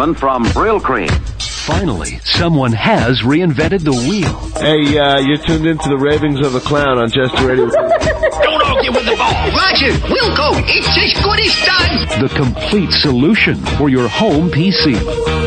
Another public service announcement from Brylcreem. Finally, someone has reinvented the wheel. Hey, uh, you're tuned into the ravings of a clown on Jester Radio. Don't argue with the ball. Roger, we'll go. It's as good as done. The complete solution for your home PC.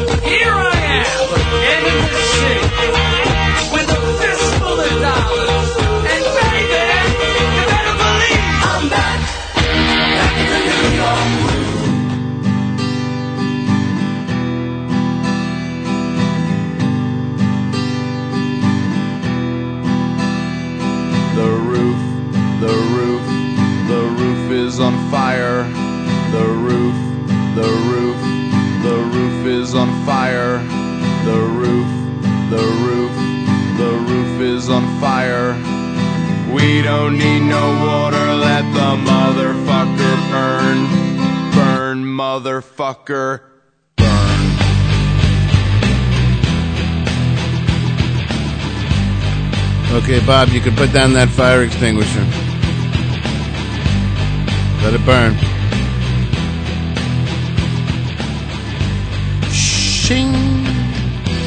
Bob, you can put down that fire extinguisher. Let it burn. Shing.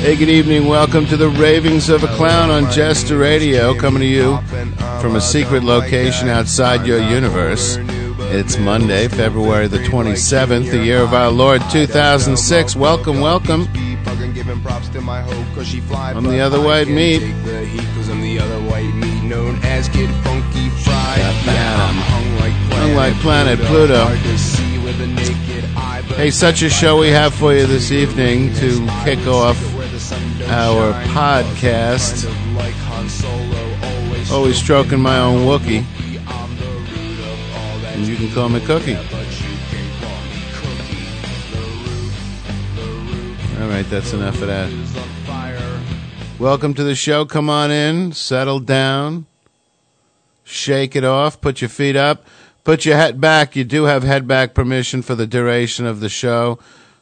Hey, good evening. Welcome to the Ravings of a Clown on Jester Radio, coming to you from a secret location outside your universe. It's Monday, February the 27th, the year of our Lord 2006. Welcome, welcome. I'm the other white meat. Kid Funky Fried. Yeah, I'm hung like Hung like planet Pluto. Hard to see with a naked eye, Hey, such a show we have for you this evening to kick off our podcast. like Han always Always stroking my own Wookie. And you can call me Cookie. All right, that's enough of that. Welcome to the show. Come on in, settle down, shake it off, put your feet up, put your head back. You do have head back permission for the duration of the show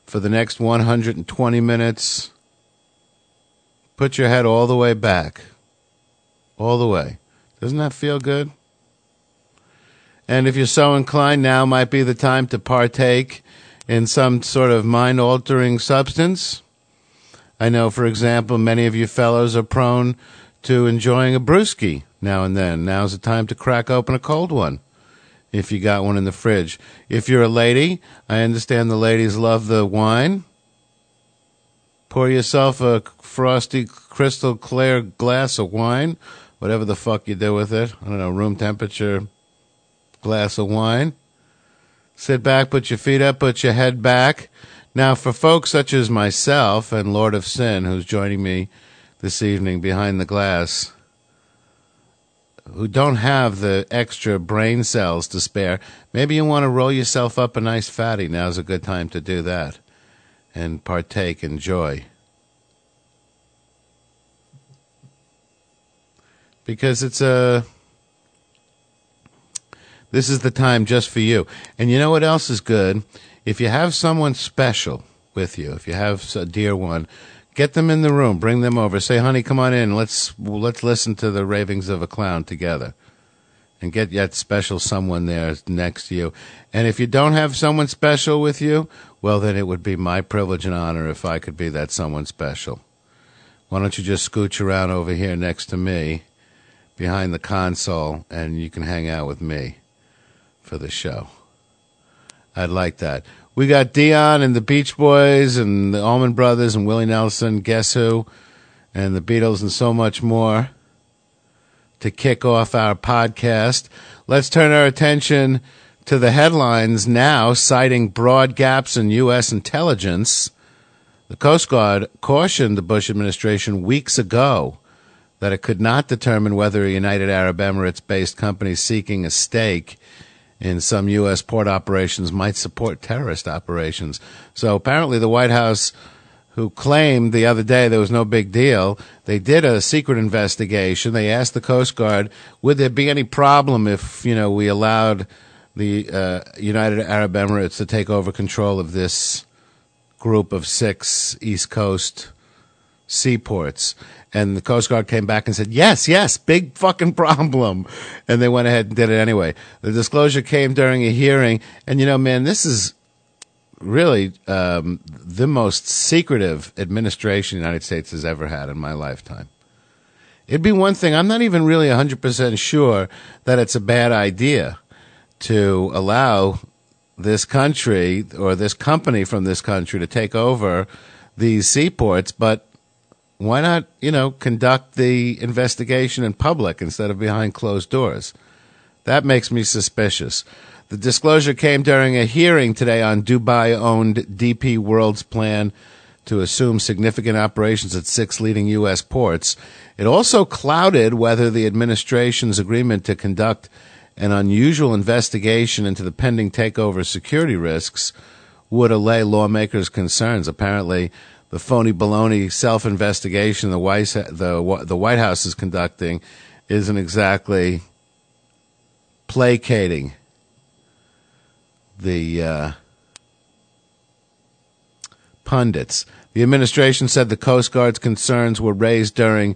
for the next 120 minutes. Put your head all the way back. All the way. Doesn't that feel good? And if you're so inclined, now might be the time to partake in some sort of mind altering substance. I know, for example, many of you fellows are prone to enjoying a brewski now and then. Now's the time to crack open a cold one if you got one in the fridge. If you're a lady, I understand the ladies love the wine. Pour yourself a frosty, crystal clear glass of wine, whatever the fuck you do with it. I don't know, room temperature glass of wine. Sit back, put your feet up, put your head back. Now, for folks such as myself and Lord of Sin, who's joining me this evening behind the glass, who don't have the extra brain cells to spare, maybe you want to roll yourself up a nice fatty. Now's a good time to do that and partake, enjoy. Because it's a. This is the time just for you. And you know what else is good? If you have someone special with you, if you have a dear one, get them in the room, bring them over. Say, honey, come on in. Let's let's listen to the ravings of a clown together. And get that special someone there next to you. And if you don't have someone special with you, well, then it would be my privilege and honor if I could be that someone special. Why don't you just scooch around over here next to me, behind the console, and you can hang out with me for the show. I'd like that. We got Dion and the Beach Boys and the Allman Brothers and Willie Nelson, Guess Who, and the Beatles and so much more to kick off our podcast. Let's turn our attention to the headlines now, citing broad gaps in U.S. intelligence. The Coast Guard cautioned the Bush administration weeks ago that it could not determine whether a United Arab Emirates based company seeking a stake in some U.S. port operations might support terrorist operations. So apparently, the White House, who claimed the other day there was no big deal, they did a secret investigation. They asked the Coast Guard, would there be any problem if you know we allowed the uh, United Arab Emirates to take over control of this group of six East Coast seaports. And the Coast Guard came back and said, yes, yes, big fucking problem. And they went ahead and did it anyway. The disclosure came during a hearing. And you know, man, this is really um, the most secretive administration the United States has ever had in my lifetime. It'd be one thing. I'm not even really 100% sure that it's a bad idea to allow this country or this company from this country to take over these seaports, but why not, you know, conduct the investigation in public instead of behind closed doors? That makes me suspicious. The disclosure came during a hearing today on Dubai owned DP World's plan to assume significant operations at six leading U.S. ports. It also clouded whether the administration's agreement to conduct an unusual investigation into the pending takeover security risks would allay lawmakers' concerns. Apparently, the phony baloney self investigation the White, the, the White House is conducting isn't exactly placating the uh, pundits. The administration said the Coast Guard's concerns were raised during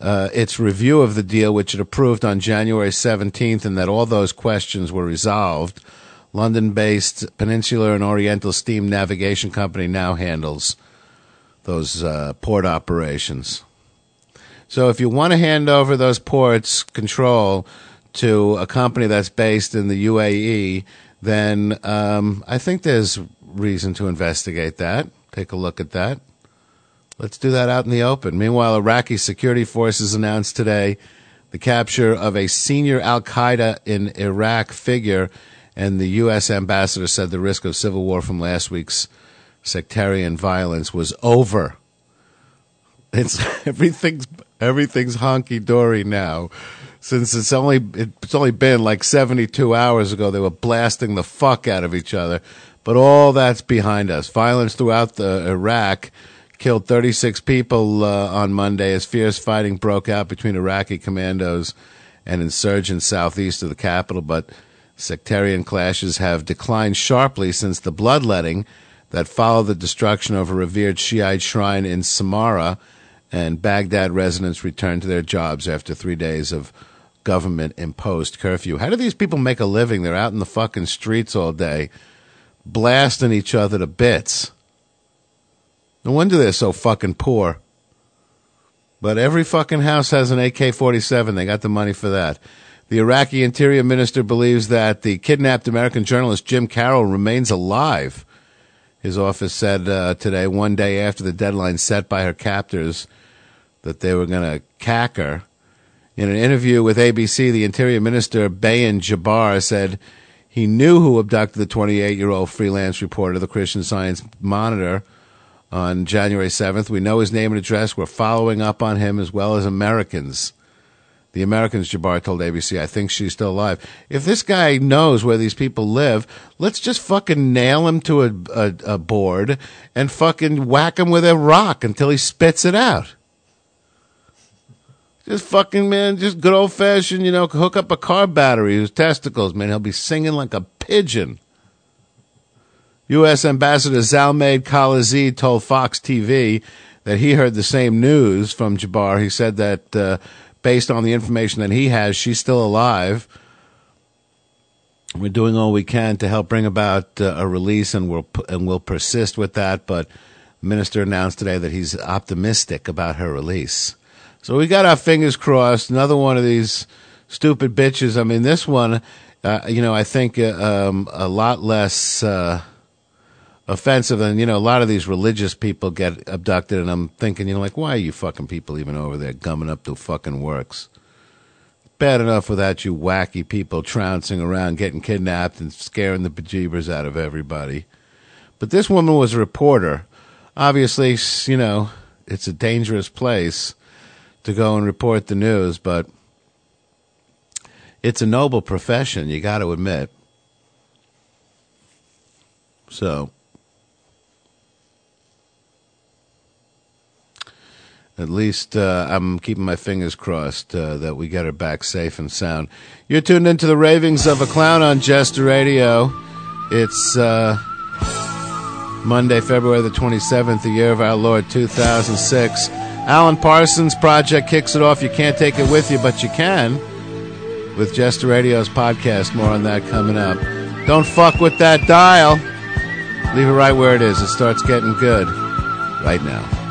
uh, its review of the deal, which it approved on January 17th, and that all those questions were resolved. London based Peninsular and Oriental Steam Navigation Company now handles those uh, port operations. So if you want to hand over those ports control to a company that's based in the UAE, then um, I think there's reason to investigate that. Take a look at that. Let's do that out in the open. Meanwhile, Iraqi security forces announced today the capture of a senior Al Qaeda in Iraq figure, and the U.S. ambassador said the risk of civil war from last week's sectarian violence was over. It's everything's everything's honky dory now. Since it's only it's only been like 72 hours ago they were blasting the fuck out of each other, but all that's behind us. Violence throughout the Iraq killed 36 people uh, on Monday as fierce fighting broke out between Iraqi commandos and insurgents southeast of the capital, but sectarian clashes have declined sharply since the bloodletting that followed the destruction of a revered Shiite shrine in Samarra, and Baghdad residents returned to their jobs after three days of government imposed curfew. How do these people make a living? They're out in the fucking streets all day, blasting each other to bits. No wonder they're so fucking poor. But every fucking house has an AK 47. They got the money for that. The Iraqi interior minister believes that the kidnapped American journalist Jill Carroll remains alive. His office said uh, today, one day after the deadline set by her captors, that they were going to cack her. In an interview with ABC, the interior minister, Bayan Jabbar, said he knew who abducted the 28 year old freelance reporter, of the Christian Science Monitor, on January 7th. We know his name and address. We're following up on him as well as Americans. The Americans, Jabbar told ABC, I think she's still alive. If this guy knows where these people live, let's just fucking nail him to a, a, a board and fucking whack him with a rock until he spits it out. Just fucking, man, just good old fashioned, you know, hook up a car battery, his testicles, man. He'll be singing like a pigeon. U.S. Ambassador Zalmay Khalilzad told Fox TV that he heard the same news from Jabbar. He said that uh, based on the information that he has, she's still alive. We're doing all we can to help bring about uh, a release, and we'll and we'll persist with that. But the minister announced today that he's optimistic about her release. So we got our fingers crossed. Another one of these stupid bitches. I mean, this one, uh, you know, I think uh, um, a lot less uh, offensive than you know. A lot of these religious people get abducted, and I'm thinking, you know, like, why are you fucking people even over there gumming up the fucking works? Bad enough without you wacky people trouncing around, getting kidnapped, and scaring the bejeebers out of everybody. But this woman was a reporter. Obviously, you know, it's a dangerous place to go and report the news, but it's a noble profession, you got to admit. So, at least uh, I'm keeping my fingers crossed uh, that we get her back safe and sound. You're tuned into the ravings of a clown on Jester Radio. It's uh, Monday, February the 27th, the year of our Lord 2006. Alan Parsons Project kicks it off. You can't take it with you, but you can with Jester Radio's podcast. More on that coming up. Don't fuck with that dial. Leave it right where it is. It starts getting good right now.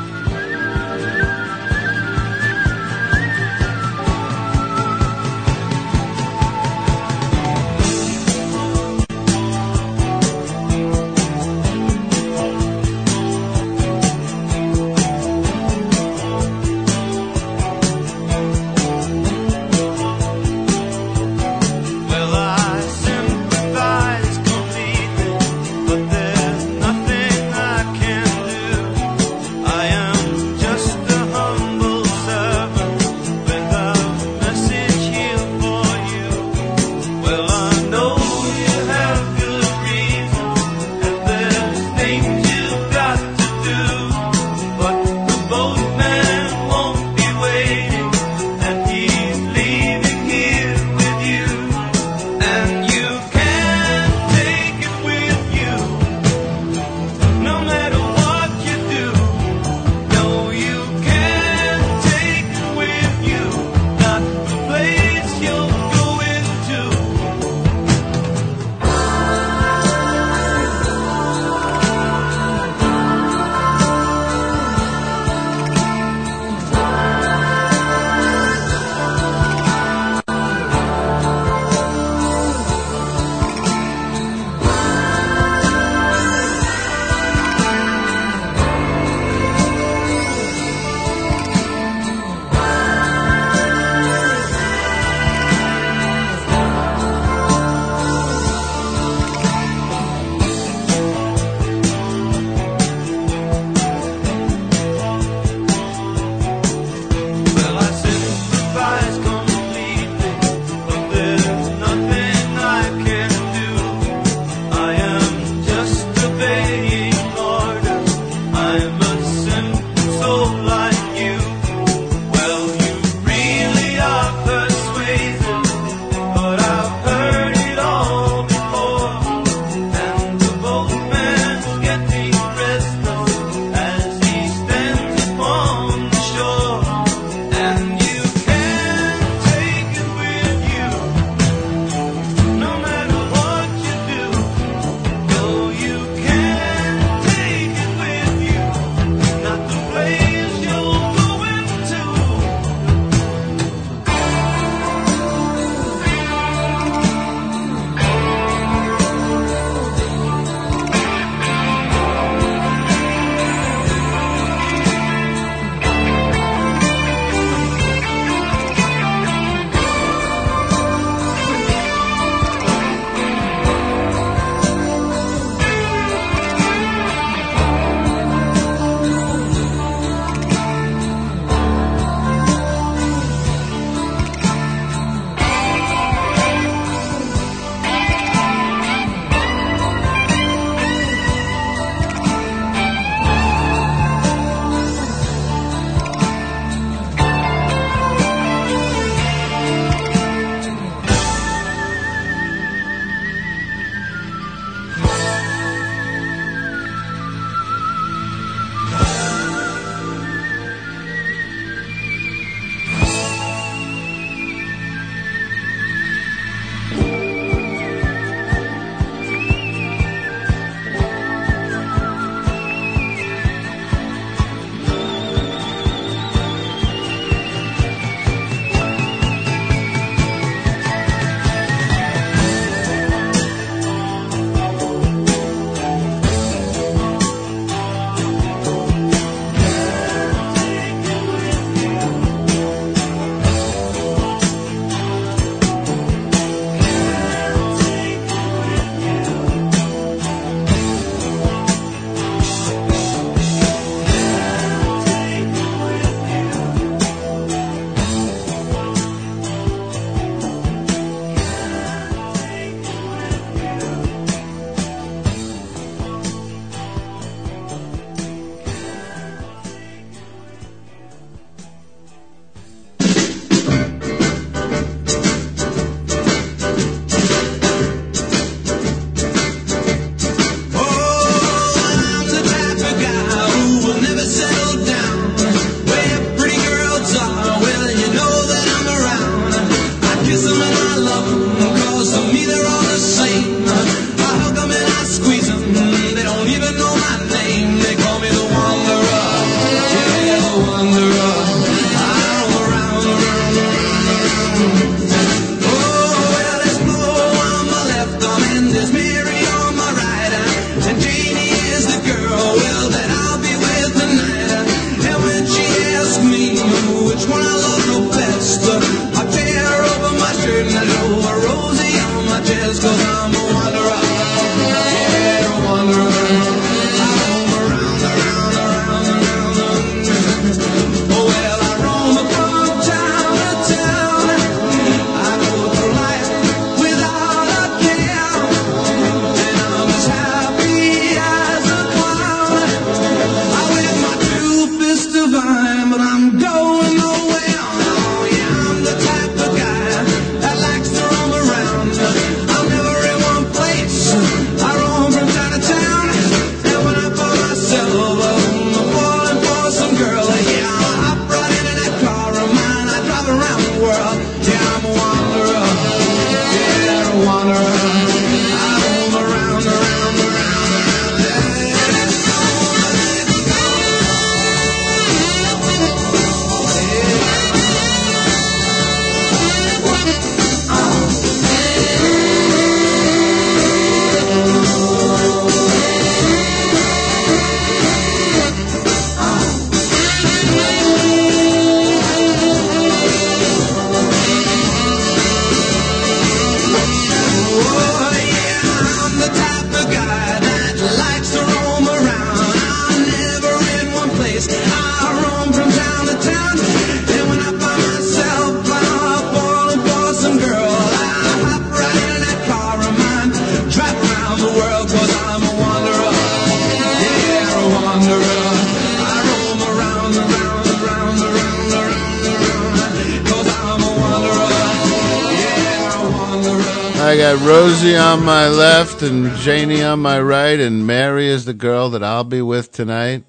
And Janie on my right, and Mary is the girl that I'll be with tonight.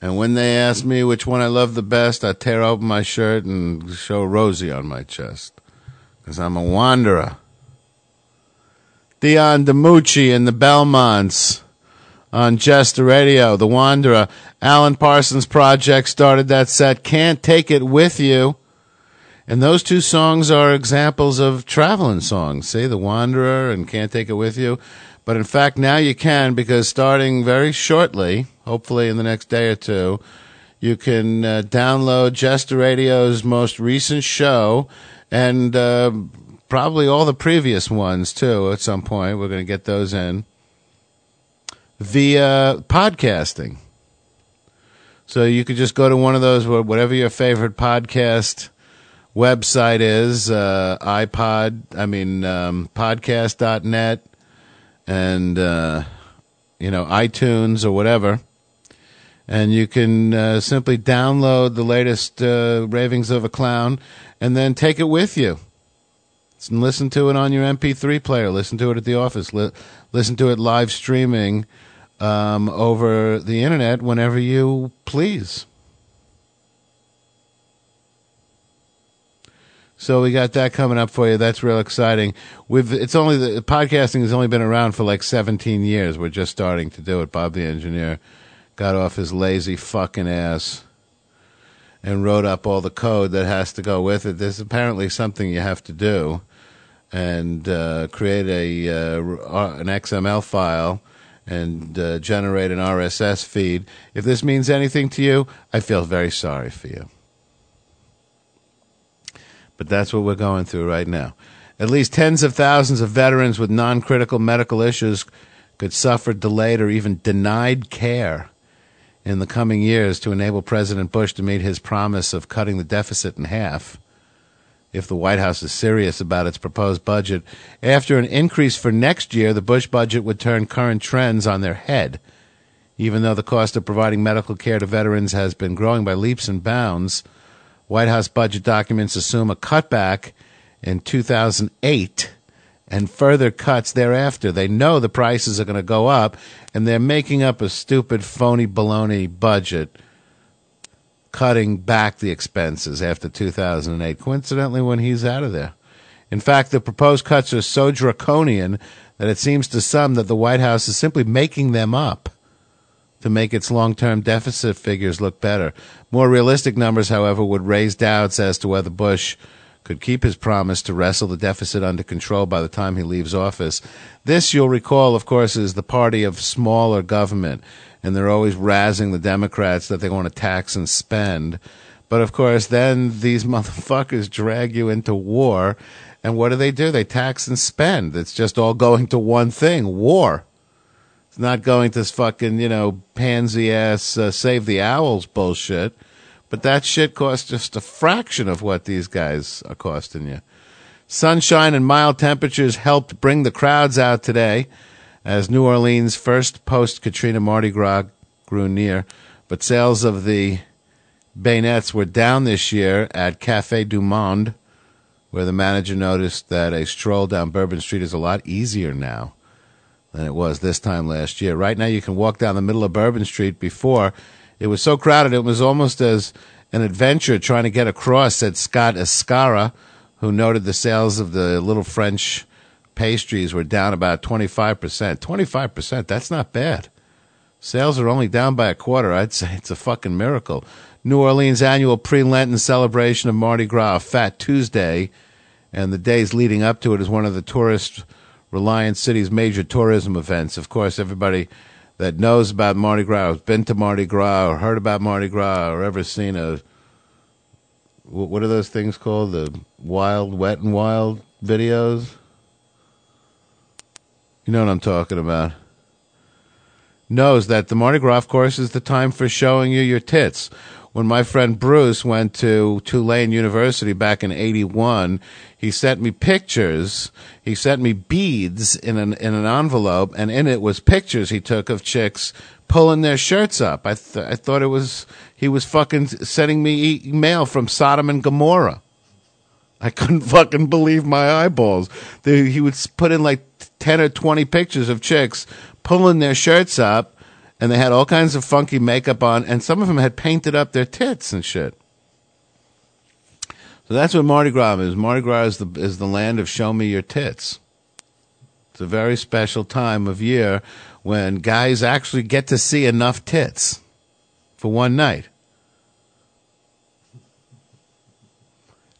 And when they ask me which one I love the best, I tear open my shirt and show Rosie on my chest. Because I'm a wanderer. Dion DiMucci and the Belmonts on Jester Radio, The Wanderer. Alan Parsons Project started that set. Can't Take It With You. And those two songs are examples of traveling songs. See, The Wanderer and Can't Take It With You. But in fact, now you can because starting very shortly, hopefully in the next day or two, you can uh, download Jester Radio's most recent show and uh, probably all the previous ones too at some point. We're going to get those in via podcasting. So you could just go to one of those, whatever your favorite podcast website is, uh, iPod, I mean, um, podcast.net and, uh, you know, iTunes or whatever. And you can uh, simply download the latest uh, Ravings of a Clown and then take it with you. And listen to it on your MP3 player. Listen to it at the office. Li- listen to it live streaming um, over the internet whenever you please. So we got that coming up for you. That's real exciting. We've it's only the podcasting has only been around for like 17 years. We're just starting to do it. Bob the engineer got off his lazy fucking ass and wrote up all the code that has to go with it. There's apparently something you have to do and uh, create a uh, an XML file and uh, generate an RSS feed. If this means anything to you, I feel very sorry for you. But that's what we're going through right now. At least tens of thousands of veterans with non critical medical issues could suffer delayed or even denied care in the coming years to enable President Bush to meet his promise of cutting the deficit in half. If the White House is serious about its proposed budget, after an increase for next year, the Bush budget would turn current trends on their head. Even though the cost of providing medical care to veterans has been growing by leaps and bounds, White House budget documents assume a cutback in 2008 and further cuts thereafter. They know the prices are going to go up, and they're making up a stupid, phony, baloney budget, cutting back the expenses after 2008, coincidentally, when he's out of there. In fact, the proposed cuts are so draconian that it seems to some that the White House is simply making them up to make its long term deficit figures look better. More realistic numbers, however, would raise doubts as to whether Bush could keep his promise to wrestle the deficit under control by the time he leaves office. This, you'll recall, of course, is the party of smaller government, and they're always razzing the Democrats that they want to tax and spend. But of course, then these motherfuckers drag you into war, and what do they do? They tax and spend. It's just all going to one thing war. It's not going to fucking, you know, pansy ass uh, save the owls bullshit. But that shit costs just a fraction of what these guys are costing you. Sunshine and mild temperatures helped bring the crowds out today as New Orleans' first post Katrina Mardi Gras grew near. But sales of the beignets were down this year at Cafe du Monde, where the manager noticed that a stroll down Bourbon Street is a lot easier now than it was this time last year. Right now, you can walk down the middle of Bourbon Street. Before, it was so crowded, it was almost as an adventure trying to get across, said Scott Escara, who noted the sales of the little French pastries were down about 25%. 25%, that's not bad. Sales are only down by a quarter. I'd say it's a fucking miracle. New Orleans' annual pre Lenten celebration of Mardi Gras, Fat Tuesday, and the days leading up to it is one of the tourist reliant city's major tourism events. Of course, everybody that knows about Mardi Gras, has been to Mardi Gras, or heard about Mardi Gras, or ever seen a what are those things called? The wild, wet and wild videos. You know what I'm talking about. Knows that the Mardi Gras, of course, is the time for showing you your tits. When my friend Bruce went to Tulane University back in '81, he sent me pictures. He sent me beads in an in an envelope, and in it was pictures he took of chicks pulling their shirts up. I th- I thought it was he was fucking sending me mail from Sodom and Gomorrah. I couldn't fucking believe my eyeballs. He would put in like 10 or 20 pictures of chicks pulling their shirts up, and they had all kinds of funky makeup on, and some of them had painted up their tits and shit. So that's what Mardi Gras is. Mardi Gras is the, is the land of show me your tits. It's a very special time of year when guys actually get to see enough tits for one night.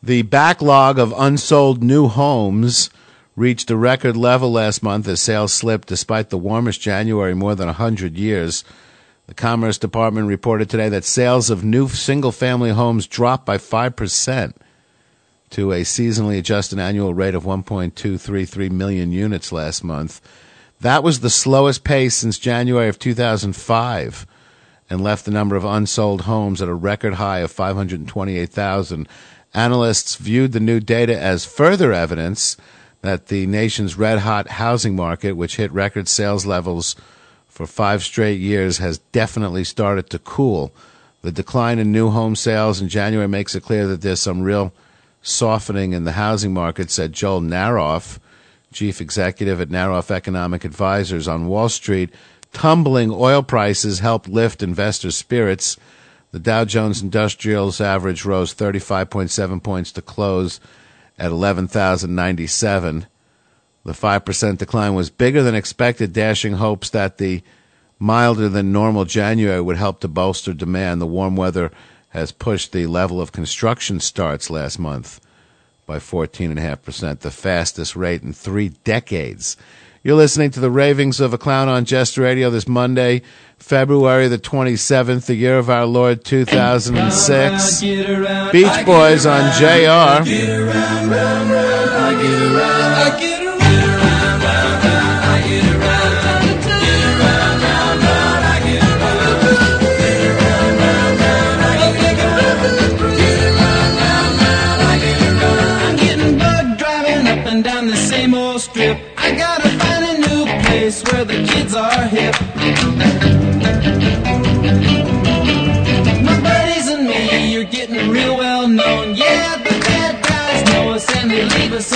The backlog of unsold new homes reached a record level last month as sales slipped despite the warmest January in more than 100 years. The Commerce Department reported today that sales of new single family homes dropped by 5% to a seasonally adjusted annual rate of 1.233 million units last month. That was the slowest pace since January of 2005 and left the number of unsold homes at a record high of 528,000. Analysts viewed the new data as further evidence that the nation's red hot housing market, which hit record sales levels for five straight years, has definitely started to cool. The decline in new home sales in January makes it clear that there's some real softening in the housing market, said Joel Naroff, chief executive at Naroff Economic Advisors on Wall Street. Tumbling oil prices helped lift investor spirits. The Dow Jones Industrials average rose 35.7 points to close at 11,097. The 5% decline was bigger than expected, dashing hopes that the milder than normal January would help to bolster demand. The warm weather has pushed the level of construction starts last month by 14.5%, the fastest rate in three decades. You're listening to the ravings of a clown on Jester Radio this Monday, February the 27th, the year of our Lord 2006. Beach Boys on JR.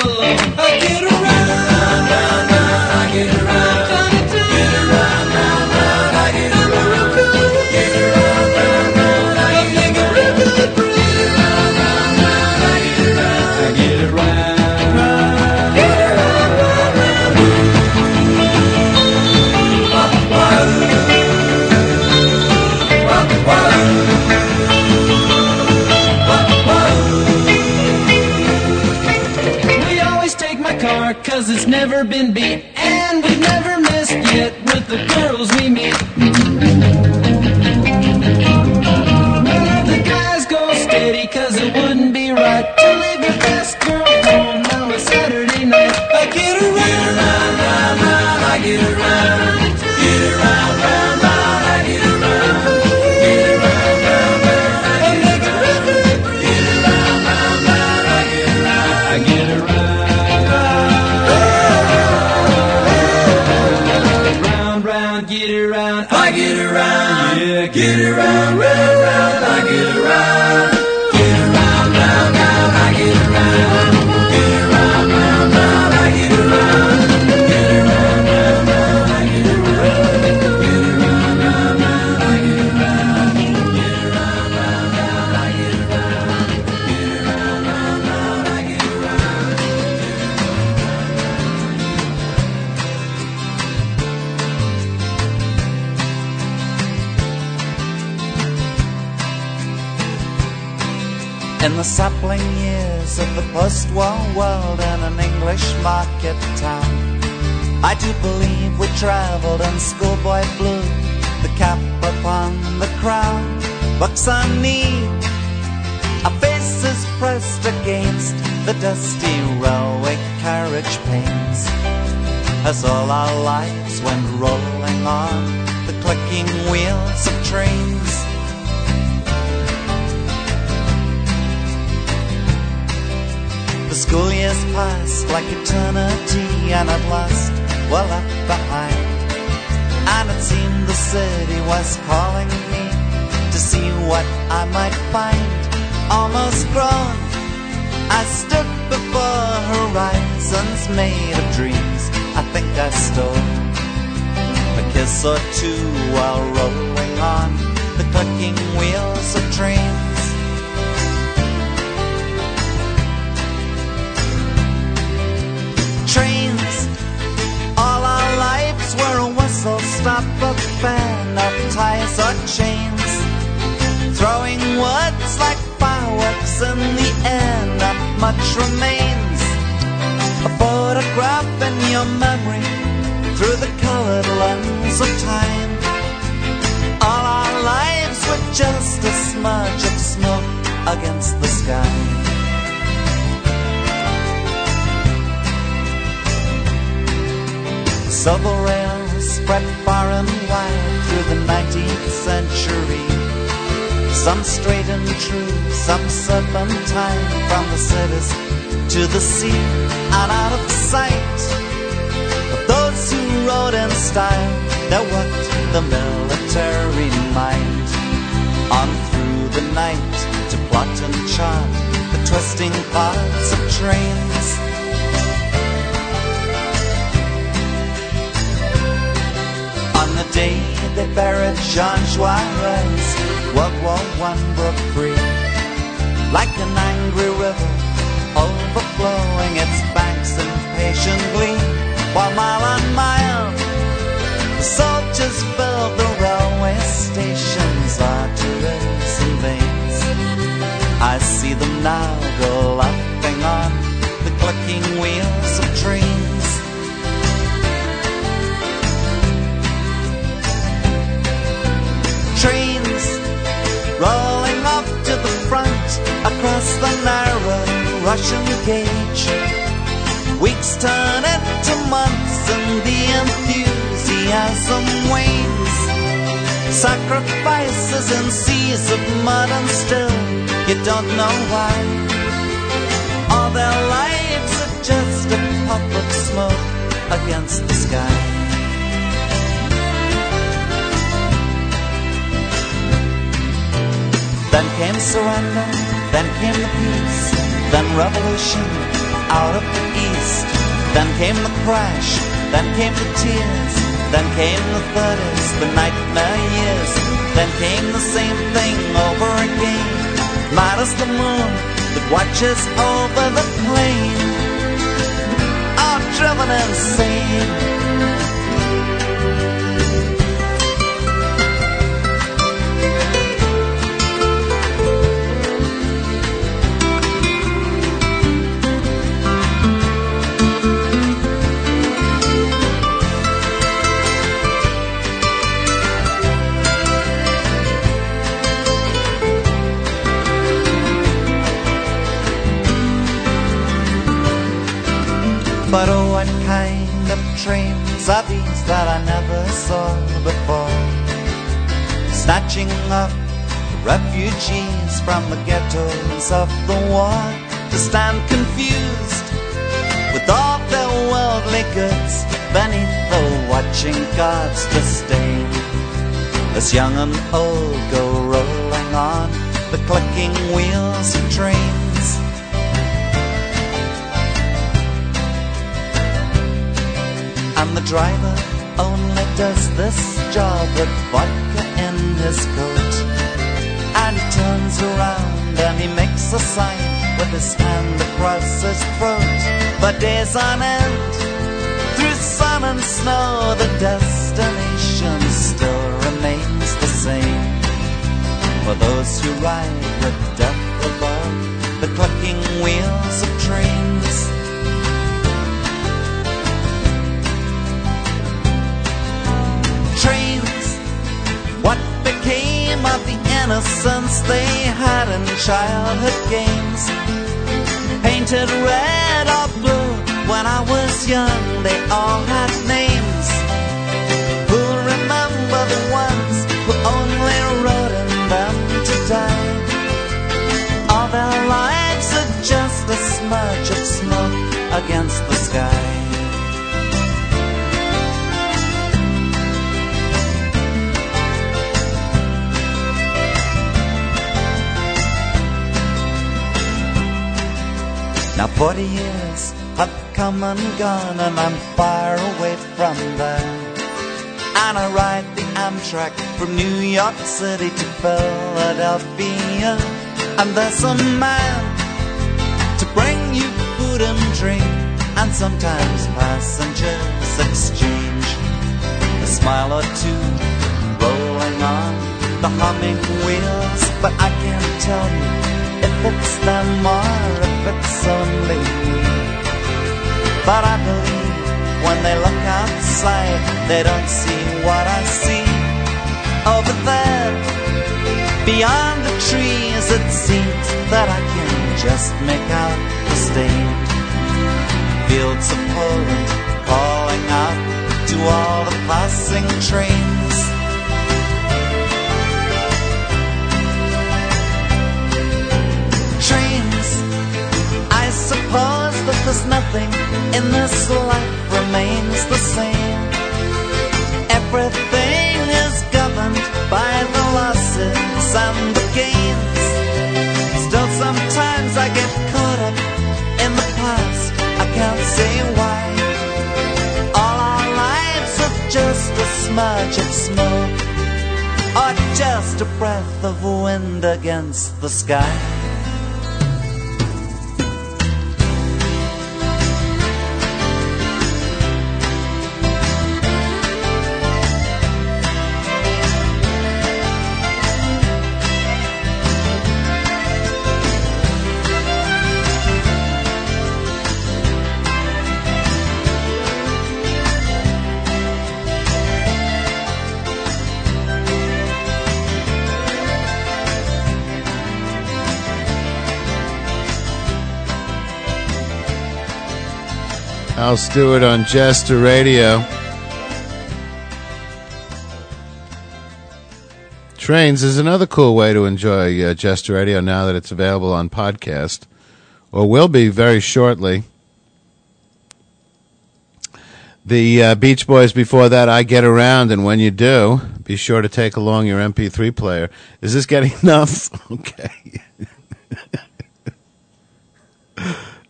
alone. I been beat, and we've never missed yet with the girls we meet. Yeah, get around, round, years of world in an English market town, I do believe we travelled in schoolboy blue, the cap upon the crown, books on knee, our faces pressed against the dusty railway carriage panes, as all our lives went rolling on the clicking wheels of trains. School years passed like eternity, and at last were left behind. And it seemed the city was calling me to see what I might find. Almost grown, I stood before horizons made of dreams. I think I stole a kiss or two while rolling on the clicking wheels of trains. Stop, a fan of ties or chains. Throwing words like fireworks in the air, not much remains. A photograph in your memory through the colored lens of time. All our lives were just a smudge of smoke against the sky. Rails spread far and wide through the 19th century. Some straight and true, some serpentine from the cities to the sea and out of sight. But those who rode in style, they worked the military mind on through the night to plot and chart the twisting parts of trains. Day they buried Jean Jaurès, World War One broke free. Like an angry river, overflowing its banks impatiently, while mile on mile, the soldiers filled the railway stations, arteries and veins. I see them now go laughing on across the narrow Russian gauge. Weeks turn into months and the enthusiasm wanes. Sacrifices in seas of mud and still you don't know why. All their lives are just a puff of smoke against the sky. Then came surrender, then came the peace, then revolution out of the east. Then came the crash, then came the tears, then came the thirties, the nightmare years. Then came the same thing over again. As the moon that watches over the plain. Are driven insane. Kind of trains that I never saw before. Snatching up refugees from the ghettos of the war to stand confused with all their worldly goods beneath the watching God's disdain. As young and old go rolling on the clicking wheels of trains. And the driver only does this job with vodka in his coat. And he turns around and he makes a sign with his hand across his throat. For days on end, through sun and snow, the destination still remains the same. For those who ride with death above the clicking wheels of. Trains, innocence they had in childhood games? Painted red or blue when I was young, they all had names. Who'll remember the ones who only rode in them to die? All their lives are just a smudge of smoke against the sky. Now 40 years have come and gone and I'm far away from there. And I ride the Amtrak from New York City to Philadelphia. And there's a man to bring you food and drink. And sometimes passengers exchange a smile or two rolling on the humming wheels. But I can't tell you if it's them or if it's only me. But I believe when they look outside, they don't see what I see. Over there, beyond the trees, it seems that I can just make out the stain. Fields of Poland calling out to all the passing trains. Suppose that there's nothing in this life remains the same. Everything is governed by the losses and the gains. Still, sometimes I get caught up in the past. I can't say why. All our lives are just a smudge of smoke, or just a breath of wind against the sky. Al Stewart on Jester Radio. Trains is another cool way to enjoy uh, Jester Radio now that it's available on podcast, or will be very shortly. The uh, Beach Boys before that, I Get Around, and when you do, be sure to take along your MP3 player. Is this getting enough? Okay.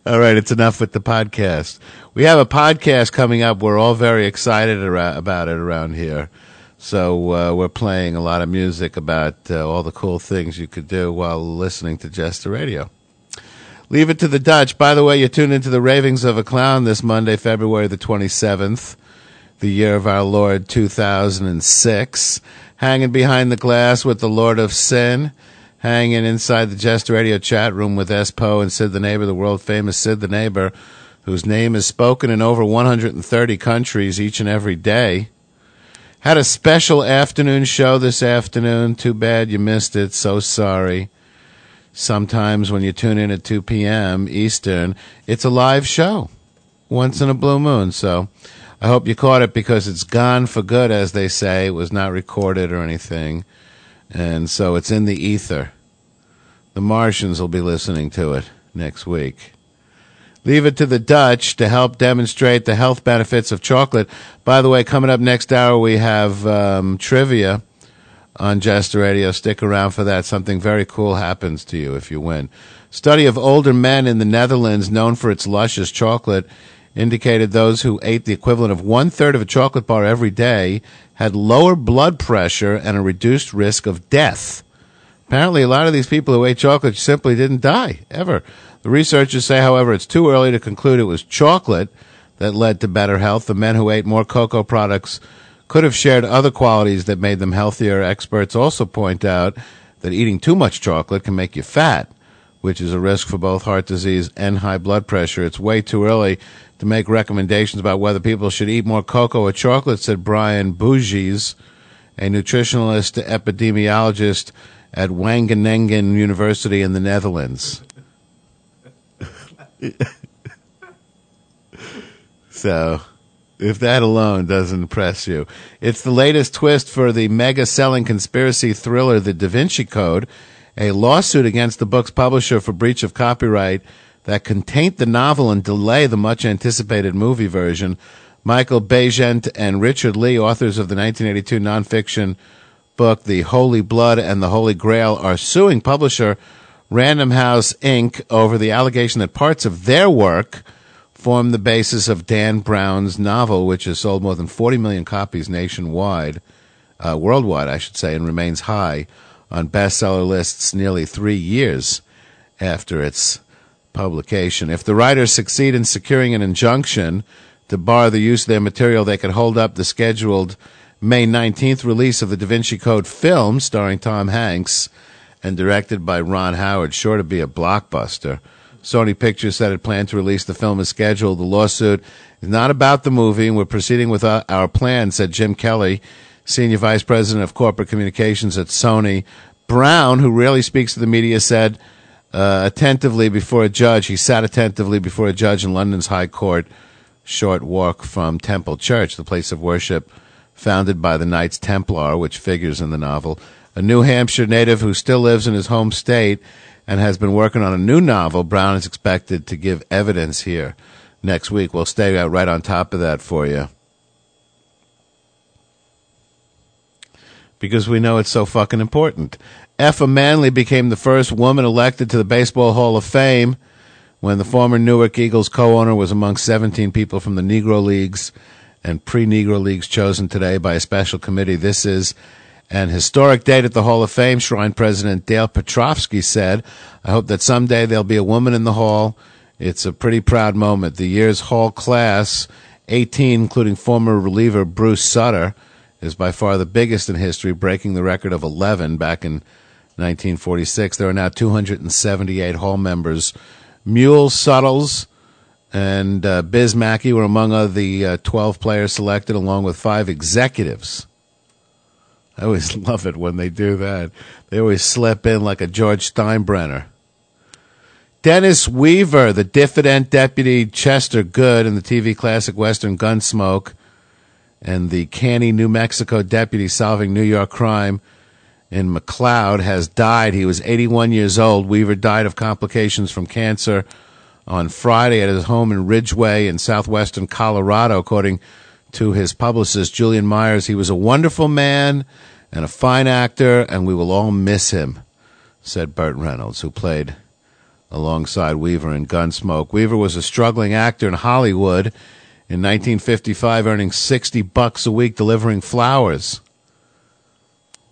All right, it's enough with the podcast. We have a podcast coming up. We're all very excited ara- about it around here. So uh, we're playing a lot of music about uh, all the cool things you could do while listening to Jester Radio. Leave it to the Dutch. By the way, you tuned into the Ravings of a Clown this Monday, February the 27th, the year of our Lord 2006. Hanging behind the glass with the Lord of Sin. Hanging inside the Jester Radio chat room with Espo and Sid the Neighbor, the world famous Sid the Neighbor, whose name is spoken in over 130 countries each and every day. Had a special afternoon show this afternoon. Too bad you missed it. So sorry. Sometimes when you tune in at 2 p.m. Eastern, it's a live show. Once in a blue moon. So I hope you caught it because it's gone for good, as they say. It was not recorded or anything. And so it's in the ether. The Martians will be listening to it next week. Leave it to the Dutch to help demonstrate the health benefits of chocolate. By the way, coming up next hour, we have um, trivia on Jester Radio. Stick around for that. Something very cool happens to you if you win. Study of older men in the Netherlands, known for its luscious chocolate, indicated those who ate the equivalent of one third of a chocolate bar every day had lower blood pressure and a reduced risk of death. Apparently, a lot of these people who ate chocolate simply didn't die ever. The researchers say, however, it's too early to conclude it was chocolate that led to better health. The men who ate more cocoa products could have shared other qualities that made them healthier. Experts also point out that eating too much chocolate can make you fat, which is a risk for both heart disease and high blood pressure. It's way too early to make recommendations about whether people should eat more cocoa or chocolate, said Brian Buijsse, a nutritionalist epidemiologist at Wageningen University in the Netherlands. so, if that alone doesn't impress you, it's the latest twist for the mega selling conspiracy thriller, The Da Vinci Code, a lawsuit against the book's publisher for breach of copyright that can taint the novel and delay the much anticipated movie version. Michael Baigent and Richard Leigh, authors of the 1982 nonfiction book The Holy Blood and the Holy Grail, are suing publisher Random House Inc. over the allegation that parts of their work form the basis of Dan Brown's novel, which has sold more than 40 million copies nationwide, uh, worldwide, I should say, and remains high on bestseller lists nearly three years after its publication. If the writers succeed in securing an injunction to bar the use of their material, they could hold up the scheduled May 19th release of the Da Vinci Code film starring Tom Hanks and directed by Ron Howard, sure to be a blockbuster. Sony Pictures said it planned to release the film as scheduled. The lawsuit is not about the movie, and we're proceeding with our, plan, said Jim Kelly, Senior Vice President of Corporate Communications at Sony. Brown, who rarely speaks to the media, said uh, attentively before a judge, he sat attentively before a judge in London's High Court, short walk from Temple Church, the place of worship founded by the Knights Templar, which figures in the novel. A New Hampshire native who still lives in his home state and has been working on a new novel, Brown is expected to give evidence here next week. We'll stay right on top of that for you. Because we know it's so fucking important. Effa Manley became the first woman elected to the Baseball Hall of Fame when the former Newark Eagles co owner was among 17 people from the Negro Leagues and pre Negro Leagues chosen today by a special committee. This is an historic date at the Hall of Fame. Shrine President Dale Petroskey said, I hope that someday there'll be a woman in the Hall. It's a pretty proud moment. The year's Hall class, 18, including former reliever Bruce Sutter, is by far the biggest in history, breaking the record of 11 back in 1946. There are now 278 Hall members. Mule Suttles and uh, Biz Mackey were among of the uh, 12 players selected, along with five executives. I always love it when they do that. They always slip in like a George Steinbrenner. Dennis Weaver, the diffident deputy Chester Good in the TV classic Western Gunsmoke, and the canny New Mexico deputy solving New York crime in McCloud, has died. He was 81 years old. Weaver died of complications from cancer on Friday at his home in Ridgway in southwestern Colorado, according to his publicist, Julian Myers. He was a wonderful man and a fine actor, and we will all miss him, said Burt Reynolds, who played alongside Weaver in Gunsmoke. Weaver was a struggling actor in Hollywood in 1955, earning 60 bucks a week delivering flowers.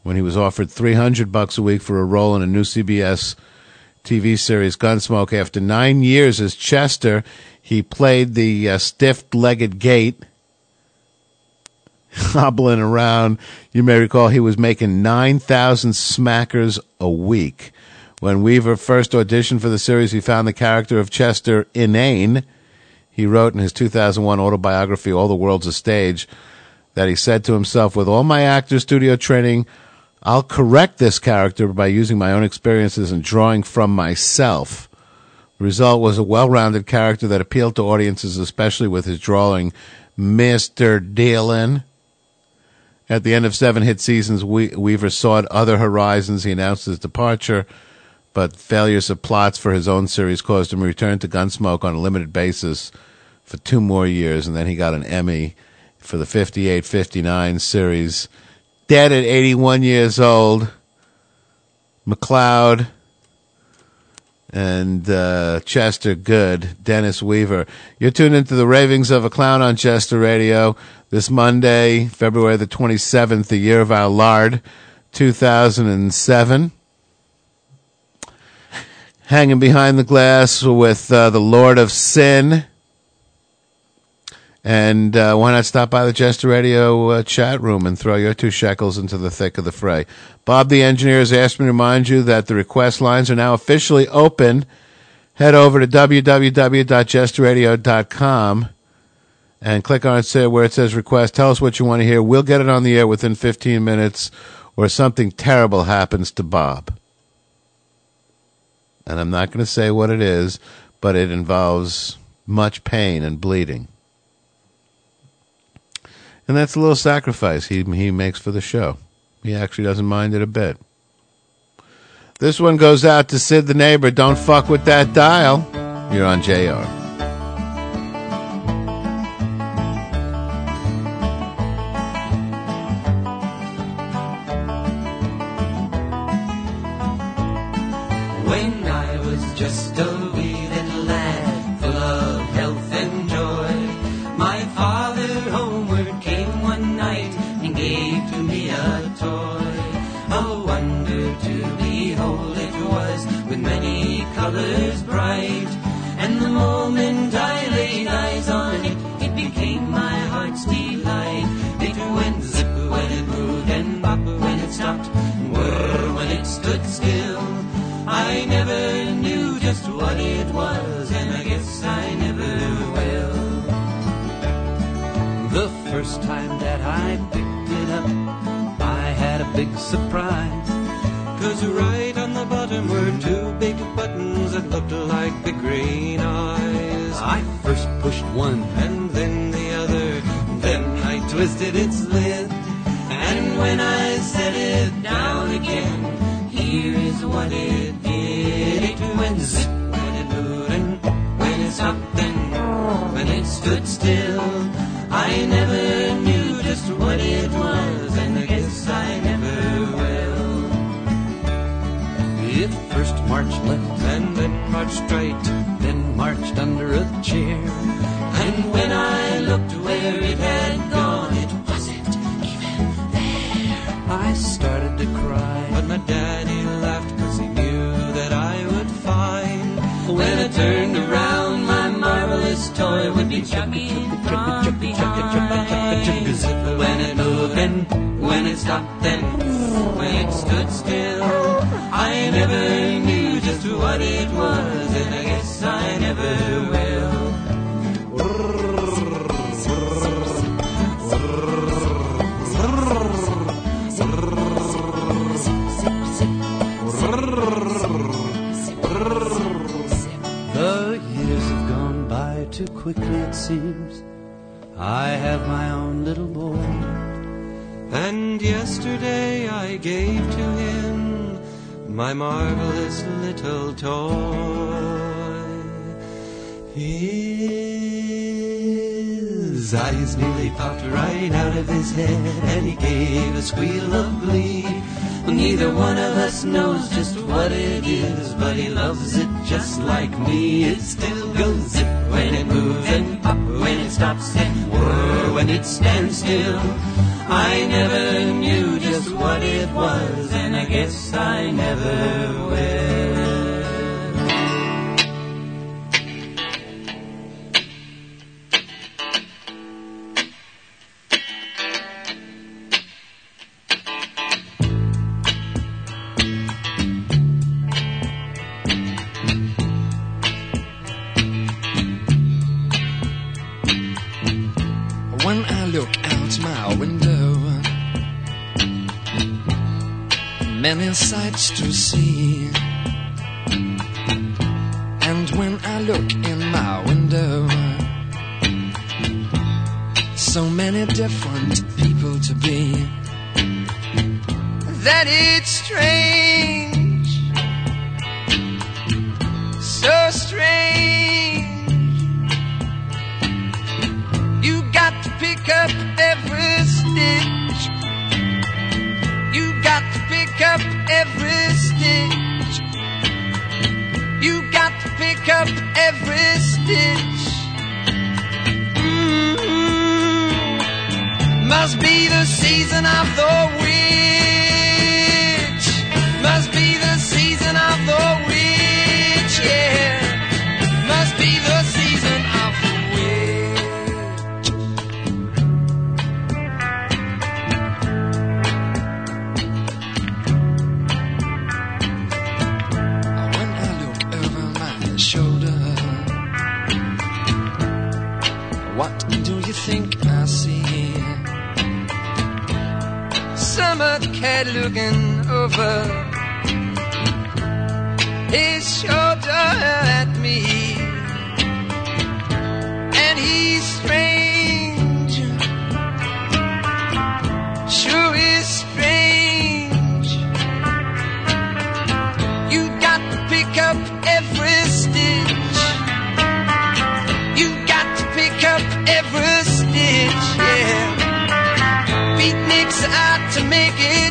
When he was offered 300 bucks a week for a role in a new CBS TV series Gunsmoke, after nine years as Chester, he played the uh, stiff-legged gate hobbling around. You may recall he was making 9,000 smackers a week. When Weaver first auditioned for the series, he found the character of Chester inane. He wrote in his 2001 autobiography, All the World's a Stage, that he said to himself, With all my actor studio training, I'll correct this character by using my own experiences and drawing from myself. The result was a well rounded character that appealed to audiences, especially with his drawing Mr. Dillon. At the end of seven hit seasons, we- Weaver sought other horizons. He announced his departure, but failures of plots for his own series caused him to return to Gunsmoke on a limited basis for two more years, and then he got an Emmy for the 58 59 series. Dead at 81 years old. McCloud and uh, Chester Good, Dennis Weaver. You're tuned into the ravings of a clown on Jester Radio this Monday, February the 27th, the year of our Lord, 2007. Hanging behind the glass with uh, the Lord of Sin. And uh, why not stop by the Jester Radio uh, chat room and throw your two shekels into the thick of the fray? Bob, the engineer, has asked me to remind you that the request lines are now officially open. Head over to www.jesterradio.com and click on it say where it says request. Tell us what you want to hear. We'll get it on the air within 15 minutes, or something terrible happens to Bob. And I'm not going to say what it is, but it involves much pain and bleeding. And that's a little sacrifice he he makes for the show. He actually doesn't mind it a bit. This one goes out to Sid the neighbor. Don't fuck with that dial. You're on JR. first time that I picked it up, I had a big surprise. Cause right on the bottom were two big buttons that looked like big green eyes. I first pushed one and then the other, then I twisted its lid. And when I set it down again, here is what it did. It went zip when it moved and when it stopped and when it stood still. I never knew just what it was, and I guess I never will. It first marched left and then marched right, then marched under a chair. And when I looked where it had gone, it wasn't even there. I started to cry, but my daddy laughed cause he knew that I would find. When I turned around, my marvelous toy would be chugging from When it moved and when it stopped then when it stood still. I never knew just what it was, and I guess I never will. The years have gone by too quickly, it seems. I have my own little boy. And yesterday I gave to him my marvelous little toy. His eyes nearly popped right out of his head, and he gave a squeal of glee. Well, Neither one of us knows just what it is, but he loves it just like me. It still goes zip when it moves and pop when it stops and whir when it stands still. I never knew just what it was, and I guess I never will. When I look out my window, many sights to see. And when I look in my window, So many different people to be. that it's strange, every stitch. You got to pick up every stitch. Mm, Must be the season of the witch. Must be the season of the witch, think I see? Summer cat looking over his shoulder at make it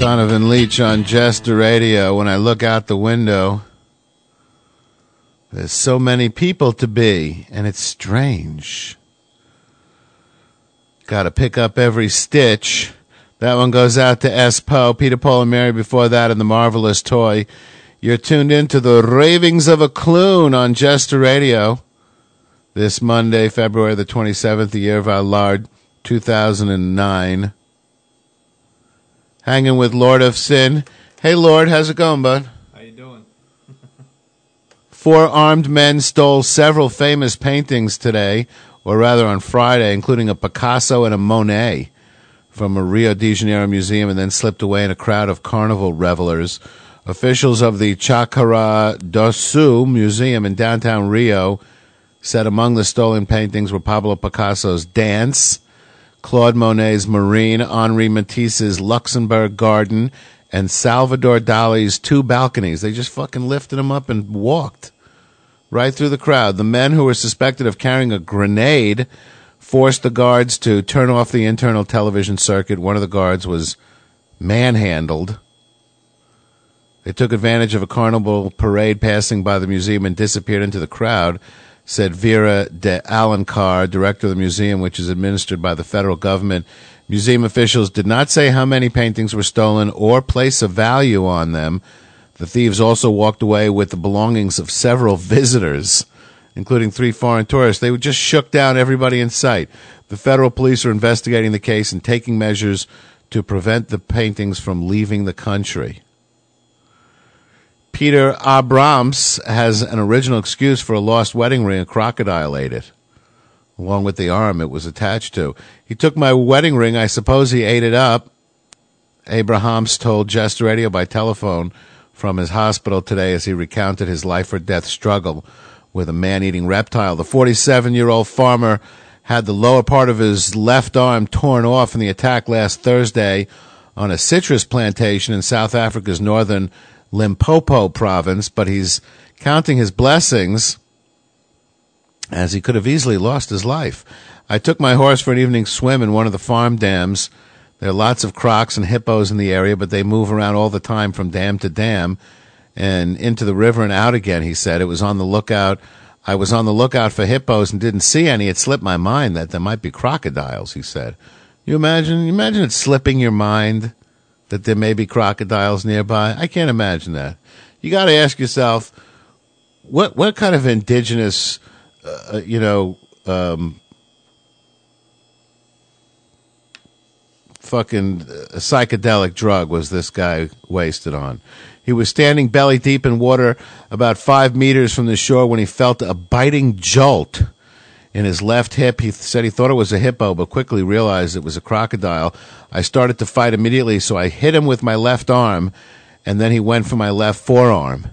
Donovan Leitch on Jester Radio. When I look out the window, there's so many people to be, and it's strange. Got to pick up every stitch. That one goes out to Espo, Peter, Paul, and Mary before that, and the marvelous toy. You're tuned in to the Ravings of a Clown on Jester Radio. This Monday, February the 27th, the year of our Lord, 2009 hanging with Lord of Sin. Hey, Lord, how's it going, bud? How you doing? Four armed men stole several famous paintings today, or rather on Friday, including a Picasso and a Monet from a Rio de Janeiro museum, and then slipped away in a crowd of carnival revelers. Officials of the Chácara do Céu Museum in downtown Rio said among the stolen paintings were Pablo Picasso's Dance, Claude Monet's Marine, Henri Matisse's Luxembourg Garden, and Salvador Dali's Two Balconies. They just fucking lifted them up and walked right through the crowd. The men who were suspected of carrying a grenade forced the guards to turn off the internal television circuit. One of the guards was manhandled. They took advantage of a carnival parade passing by the museum and disappeared into the crowd, said Vera de Alencar, director of the museum, which is administered by the federal government. Museum officials did not say how many paintings were stolen or place a value on them. The thieves also walked away with the belongings of several visitors, including three foreign tourists. They just shook down everybody in sight. The federal police are investigating the case and taking measures to prevent the paintings from leaving the country. Peter Abrahams has an original excuse for a lost wedding ring. A crocodile ate it, along with the arm it was attached to. He took my wedding ring. I suppose he ate it up. Abrahams told Jester Radio by telephone from his hospital today as he recounted his life or death struggle with a man eating reptile. The 47 year old farmer had the lower part of his left arm torn off in the attack last Thursday on a citrus plantation in South Africa's northern Limpopo province, but he's counting his blessings as he could have easily lost his life. I took my horse for an evening swim in one of the farm dams. There are lots of crocs and hippos in the area, but they move around all the time from dam to dam and into the river and out again, he said. It was on the lookout. I was on the lookout for hippos and didn't see any. It slipped my mind that there might be crocodiles, he said. You imagine, you imagine it slipping your mind that there may be crocodiles nearby? I can't imagine that. You got to ask yourself, what, what kind of indigenous, uh, you know, um, fucking uh, psychedelic drug was this guy wasted on? He was standing belly deep in water about five meters from the shore when he felt a biting jolt in his left hip. He said he thought it was a hippo, but quickly realized it was a crocodile. I started to fight immediately, so I hit him with my left arm, and then he went for my left forearm.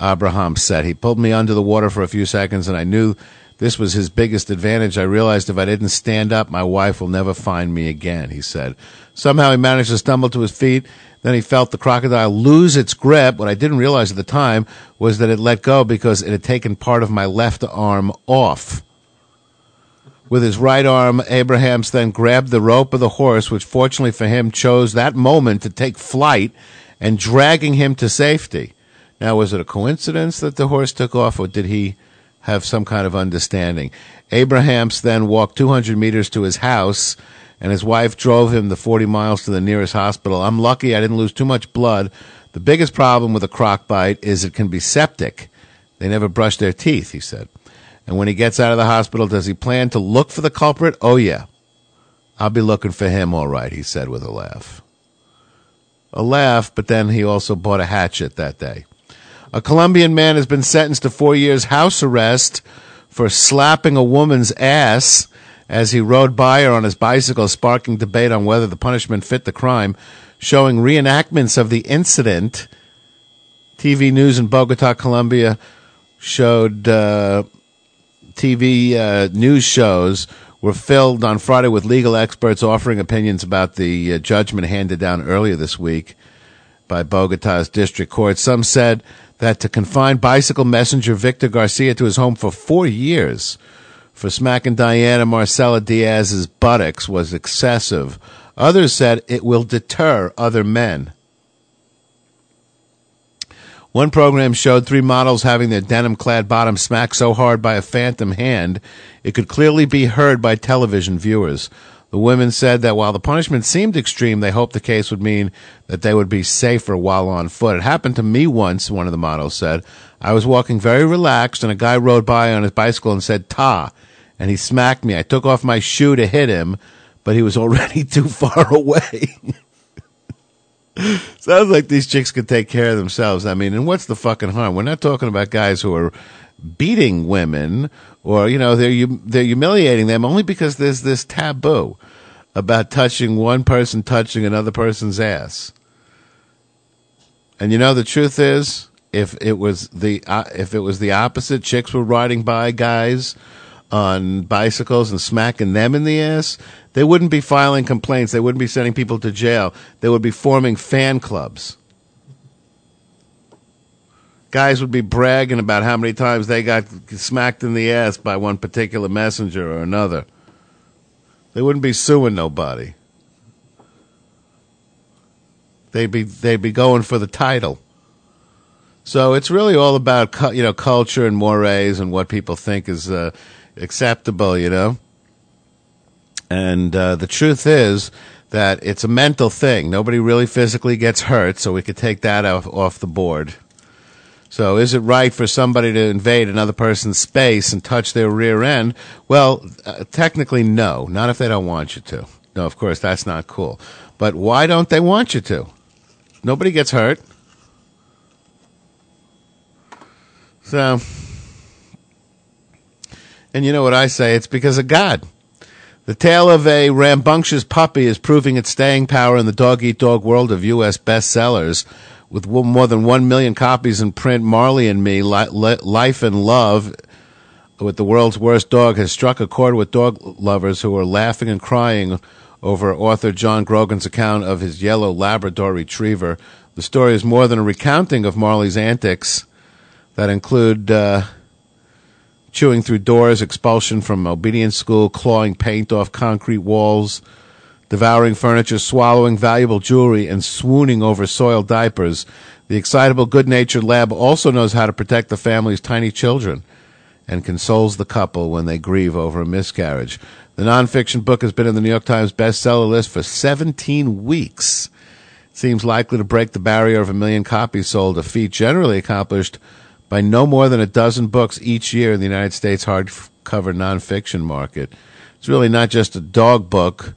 Abraham said. He pulled me under the water for a few seconds, and I knew this was his biggest advantage. I realized if I didn't stand up, my wife will never find me again, he said. Somehow he managed to stumble to his feet. Then he felt the crocodile lose its grip. What I didn't realize at the time was that it let go because it had taken part of my left arm off. With his right arm, Abrahams then grabbed the rope of the horse, which fortunately for him chose that moment to take flight and dragging him to safety. Now, was it a coincidence that the horse took off, or did he have some kind of understanding? Abrahams then walked 200 meters to his house, and his wife drove him the 40 miles to the nearest hospital. I'm lucky I didn't lose too much blood. The biggest problem with a croc bite is it can be septic. They never brush their teeth, he said. And when he gets out of the hospital, does he plan to look for the culprit? Oh, yeah. I'll be looking for him, all right, he said with a laugh. A laugh, but then he also bought a hatchet that day. A Colombian man has been sentenced to four years house arrest for slapping a woman's ass as he rode by her on his bicycle, sparking debate on whether the punishment fit the crime. Showing reenactments of the incident, TV news in Bogota, Colombia showed uh, TV uh, news shows were filled on Friday with legal experts offering opinions about the uh, judgment handed down earlier this week by Bogota's district court. Some said that to confine bicycle messenger Victor Garcia to his home for four years for smacking Diana Marcela Diaz's buttocks was excessive. Others said it will deter other men. One program showed three models having their denim clad bottoms smacked so hard by a phantom hand it could clearly be heard by television viewers. The women said that while the punishment seemed extreme, they hoped the case would mean that they would be safer while on foot. It happened to me once, one of the models said. I was walking very relaxed and a guy rode by on his bicycle and said, Ta, and he smacked me. I took off my shoe to hit him, but he was already too far away. Sounds like these chicks could take care of themselves. I mean, and what's the fucking harm? We're not talking about guys who are beating women or you know they're they're humiliating them only because there's this taboo about touching one person touching another person's ass. And you know the truth is, if it was the uh, if it was the opposite, chicks were riding by guys on bicycles and smacking them in the ass, they wouldn't be filing complaints. They wouldn't be sending people to jail. They would be forming fan clubs. Guys would be bragging about how many times they got smacked in the ass by one particular messenger or another. They wouldn't be suing nobody. They'd be they'd be going for the title. So it's really all about you know culture and mores and what people think is uh, acceptable, you know. And uh, the truth is that it's a mental thing. Nobody really physically gets hurt, so we could take that off, off the board. So is it right for somebody to invade another person's space and touch their rear end? Well, uh, technically, no. Not if they don't want you to. No, of course, that's not cool. But why don't they want you to? Nobody gets hurt. So, and you know what I say? It's because of God. The tale of a rambunctious puppy is proving its staying power in the dog eat dog world of U.S. bestsellers. With more than one million copies in print, Marley and Me, Li- Li- Life and Love, with the world's worst dog, has struck a chord with dog lovers who are laughing and crying over author John Grogan's account of his yellow Labrador retriever. The story is more than a recounting of Marley's antics that include. Uh, chewing through doors, expulsion from obedience school, clawing paint off concrete walls, devouring furniture, swallowing valuable jewelry, and swooning over soiled diapers. The excitable, good natured lab also knows how to protect the family's tiny children and consoles the couple when they grieve over a miscarriage. The nonfiction book has been in the New York Times bestseller list for 17 weeks. Seems likely to break the barrier of a million copies sold, a feat generally accomplished by no more than a dozen books each year in the United States hardcover nonfiction market. It's really not just a dog book,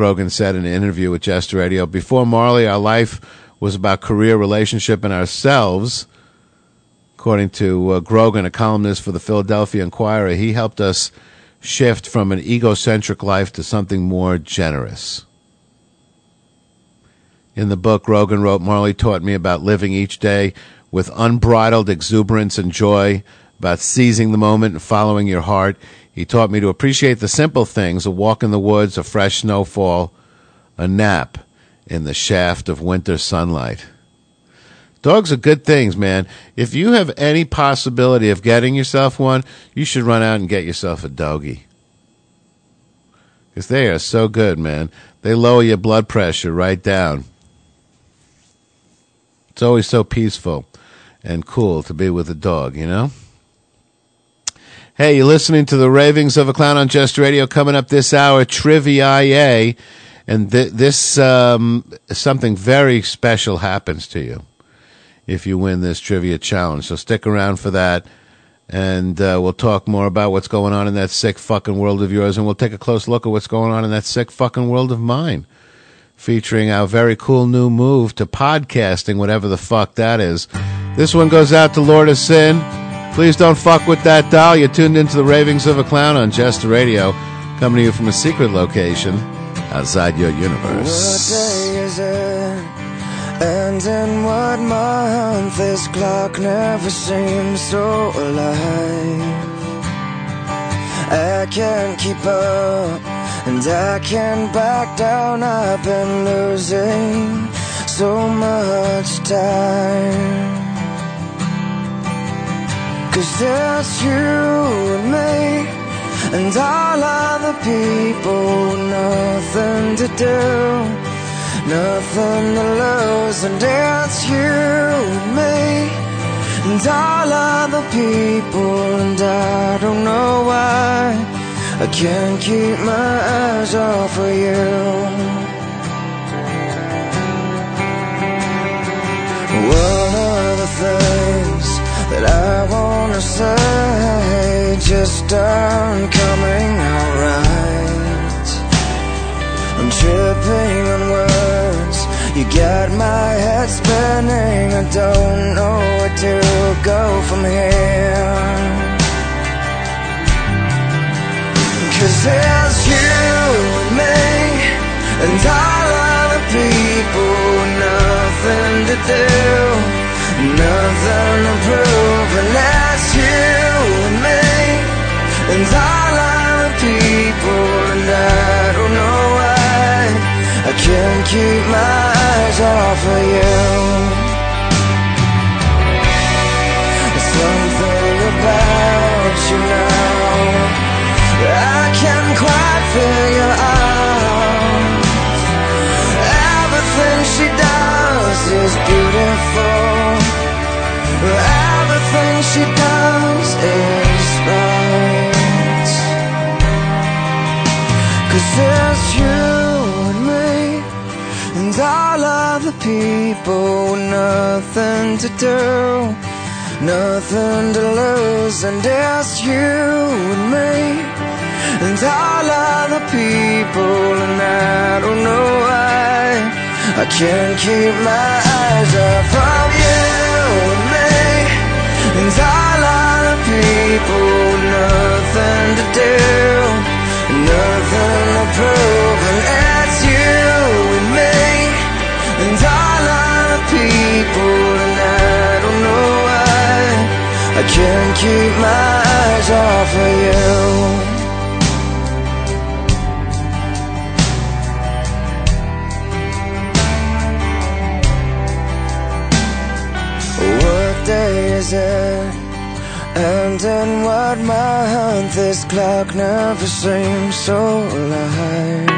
Grogan said in an interview with Jester Radio. Before Marley, our life was about career, relationship, and ourselves. According to uh, Grogan, a columnist for the Philadelphia Inquirer, he helped us shift from an egocentric life to something more generous. In the book, Grogan wrote, Marley taught me about living each day with unbridled exuberance and joy, about seizing the moment and following your heart. He taught me to appreciate the simple things a walk in the woods, a fresh snowfall, a nap in the shaft of winter sunlight. Dogs are good things, man. If you have any possibility of getting yourself one, you should run out and get yourself a doggy. Because they are so good, man. They lower your blood pressure right down. It's always so peaceful and cool to be with a dog, you know? Hey, you're listening to the Ravings of a Clown on Just Radio. Coming up this hour, Trivia and th- this um, something very special happens to you if you win this trivia challenge. So stick around for that, and uh, we'll talk more about what's going on in that sick fucking world of yours, and we'll take a close look at what's going on in that sick fucking world of mine featuring our very cool new move to podcasting, whatever the fuck that is. This one goes out to Lord of Sin. Please don't fuck with that doll. You're tuned into the ravings of a clown on Jester Radio, coming to you from a secret location outside your universe. What day is it? And in what month? This clock never seems so alive. I can't keep up, and I can't back down. I've been losing so much time. Cause there's you and me, and all other people, nothing to do. Nothing to lose, and it's you and me, and all other people, and I don't know why I can't keep my eyes off of you. Say just aren't coming out right. I'm tripping on words. You got my head spinning. I don't know where to go from here. Cause there's you and me and all other people. Nothing to do, nothing to prove. And you and me. And all other people And I don't know why. I can't keep my eyes off of you. Something about you now I can't quite figure out. Everything she does is beautiful. Everything she does Cause there's you and me And all of the people. With nothing to do Nothing to lose. And there's you and me And all of the people. And I don't know why I can't keep my eyes off of you and me. And all of the people. With nothing to do Nothing to prove you and me. And people And I don't know why. I can't keep my eyes off of you. What day is it? And what month this clock never seems so alive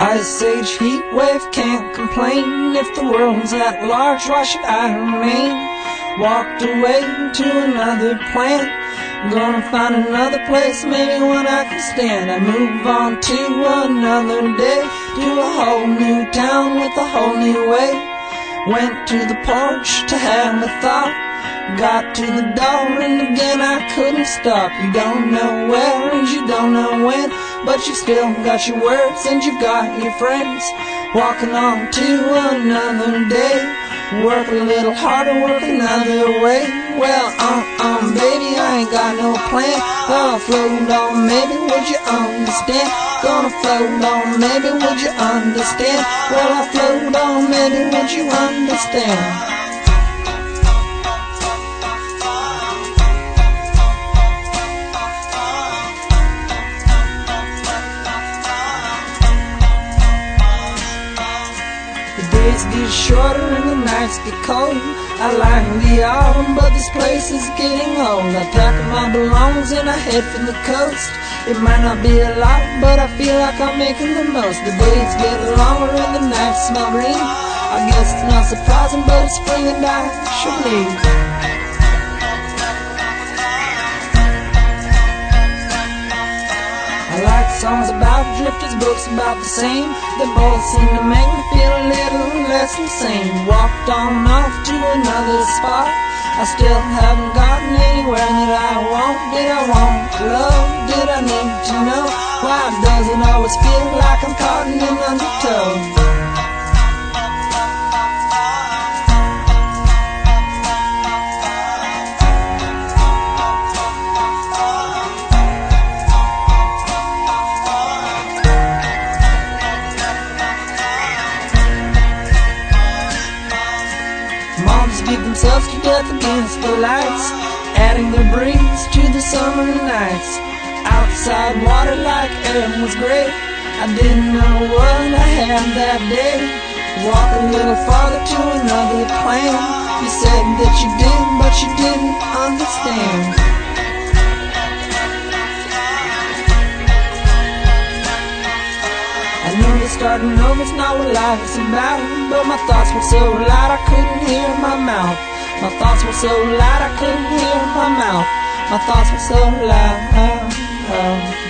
Ice age heat wave can't complain If the world's at large, why should I remain? Walked away to another Gonna find another place, maybe one I can stand I move on to another day. To a whole new town with a whole new way. Went to the porch to have a thought. Got to the door and again I couldn't stop. You don't know where and you don't know when But you still got your words and you've got your friends Walking on to another day Work a little harder, work another way Well, um, um, baby, I ain't got no plan Gonna float on, maybe would you understand? Gonna float on, maybe would you understand? Well, I float on, maybe would you understand? Days get shorter and the nights get cold. I like the autumn, but this place is getting old. I pack up my belongings and I head for the coast. It might not be a lot, but I feel like I'm making the most. The days get longer and the nights smell green. I guess it's not surprising, but it's spring and I should leave. Songs about drifters, books about the same. They both seem to make me feel a little less insane. Walked on off to another spot. I still haven't gotten anywhere that I want. Did I want love? Did I need to know? Why does it always feel like I'm caught in an undertow? Lights, adding the breeze to the summer nights. Outside water like air was great. I didn't know what I had that day. Walk a little farther to another plan. You said that you did, but you didn't understand. I know that starting over's not what life is about, but my thoughts were so loud I couldn't hear my mouth. My thoughts were so loud I couldn't hear my mouth. My thoughts were so loud.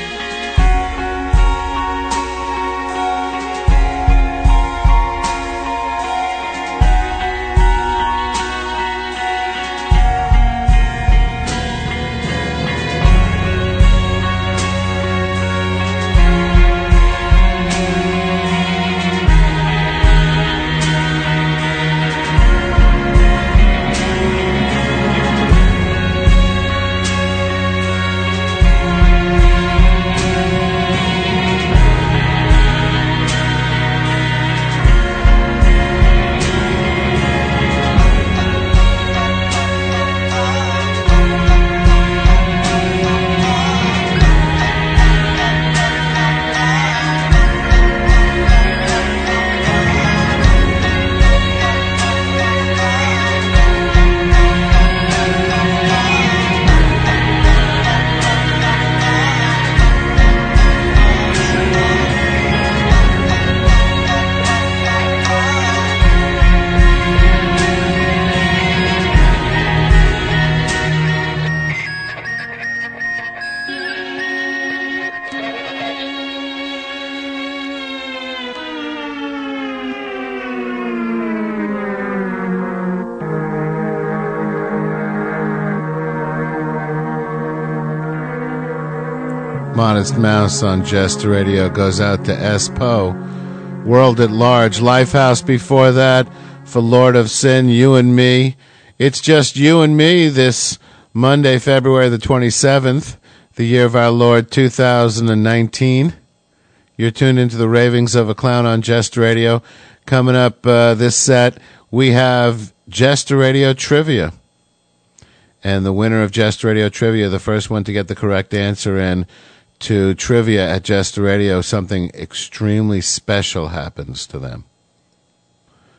Modest Mouse on Jester Radio goes out to Espo. World at Large. Lifehouse before that for Lord of Sin, You and Me. It's just you and me this Monday, February the 27th, the year of our Lord 2019. You're tuned into the ravings of a clown on Jester Radio. Coming up uh, this set, we have Jester Radio Trivia. And the winner of Jester Radio Trivia, the first one to get the correct answer in to trivia at Jester Radio, something extremely special happens to them.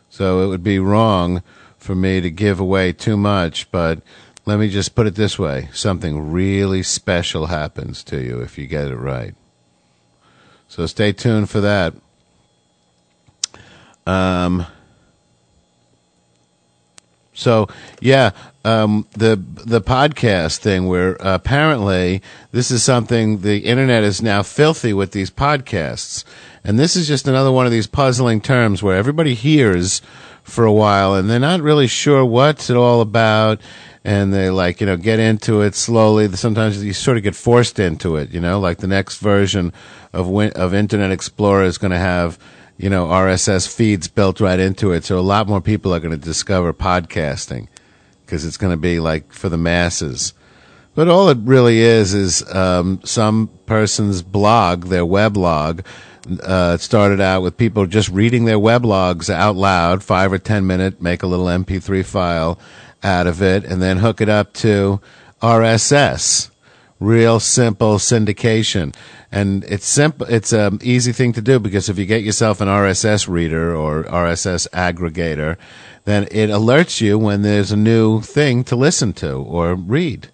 So it would be wrong for me to give away too much, but let me just put it this way something really special happens to you if you get it right. So stay tuned for that. Um, so yeah, um, the the podcast thing where apparently this is something the internet is now filthy with these podcasts, and this is just another one of these puzzling terms where everybody hears for a while and they're not really sure what's it all about, and they like you know get into it slowly. Sometimes you sort of get forced into it, you know, like the next version of of Internet Explorer is going to have you know RSS feeds built right into it, so a lot more people are going to discover podcasting because it's going to be like for the masses. But all it really is is um, some person's blog, their weblog. Uh, it started out with people just reading their weblogs out loud, five or ten minute, make a little MP3 file out of it, and then hook it up to RSS. Real simple syndication, and it's simple. It's an easy thing to do because if you get yourself an RSS reader or RSS aggregator, then it alerts you when there's a new thing to listen to or read.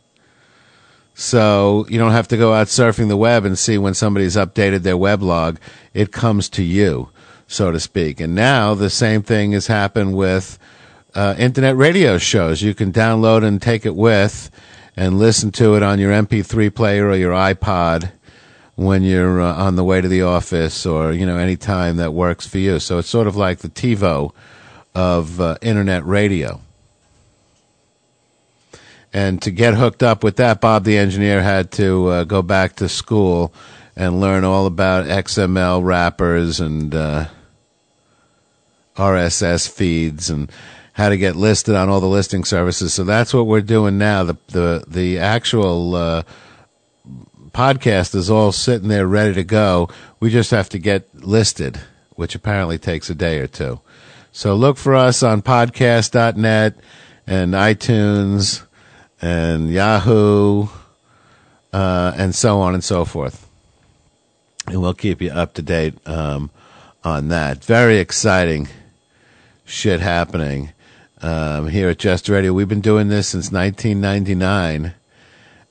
So you don't have to go out surfing the web and see when somebody's updated their weblog. It comes to you, so to speak. And now the same thing has happened with uh, internet radio shows. You can download and take it with and listen to it on your MP3 player or your iPod when you're uh, on the way to the office or, you know, any time that works for you. So it's sort of like the TiVo of uh, internet radio. And to get hooked up with that, Bob the engineer had to uh, go back to school and learn all about XML wrappers and uh, RSS feeds and how to get listed on all the listing services. So that's what we're doing now. The the the actual uh, podcast is all sitting there ready to go. We just have to get listed, which apparently takes a day or two. So look for us on podcast.net and iTunes and Yahoo uh, and so on and so forth. And we'll keep you up to date um, on that. Very exciting shit happening um, here at Just Radio. We've been doing this since 1999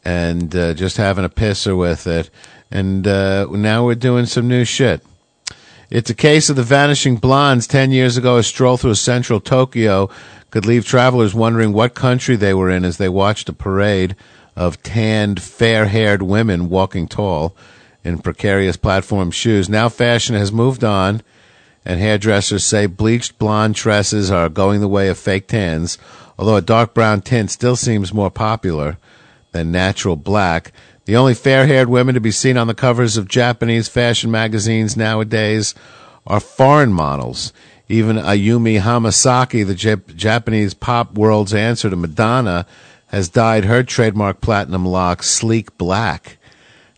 and uh, just having a pisser with it. And uh, now we're doing some new shit. It's a case of the vanishing blondes. Ten years ago, a stroll through central Tokyo could leave travelers wondering what country they were in as they watched a parade of tanned, fair haired women walking tall in precarious platform shoes. Now fashion has moved on, and hairdressers say bleached blonde tresses are going the way of fake tans, although a dark brown tint still seems more popular than natural black. The only fair haired women to be seen on the covers of Japanese fashion magazines nowadays are foreign models. Even Ayumi Hamasaki, the Jap- Japanese pop world's answer to Madonna, has dyed her trademark platinum locks sleek black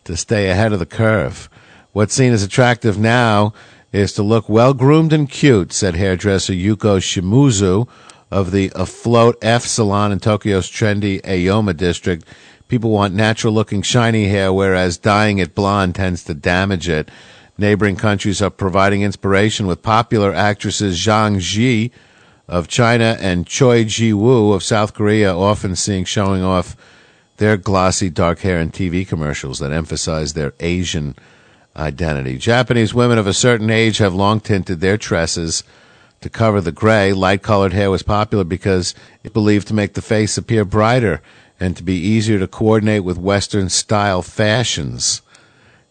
to stay ahead of the curve. What's seen as attractive now is to look well groomed and cute, said hairdresser Yuko Shimizu of the Afloat F Salon in Tokyo's trendy Aoyama district. People want natural looking shiny hair, whereas dyeing it blonde tends to damage it. Neighboring countries are providing inspiration with popular actresses Zhang Ziyi of China and Choi Ji Woo of South Korea, often seen showing off their glossy dark hair in TV commercials that emphasize their Asian identity. Japanese women of a certain age have long tinted their tresses to cover the gray. Light colored hair was popular because it's believed to make the face appear brighter and to be easier to coordinate with Western style fashions.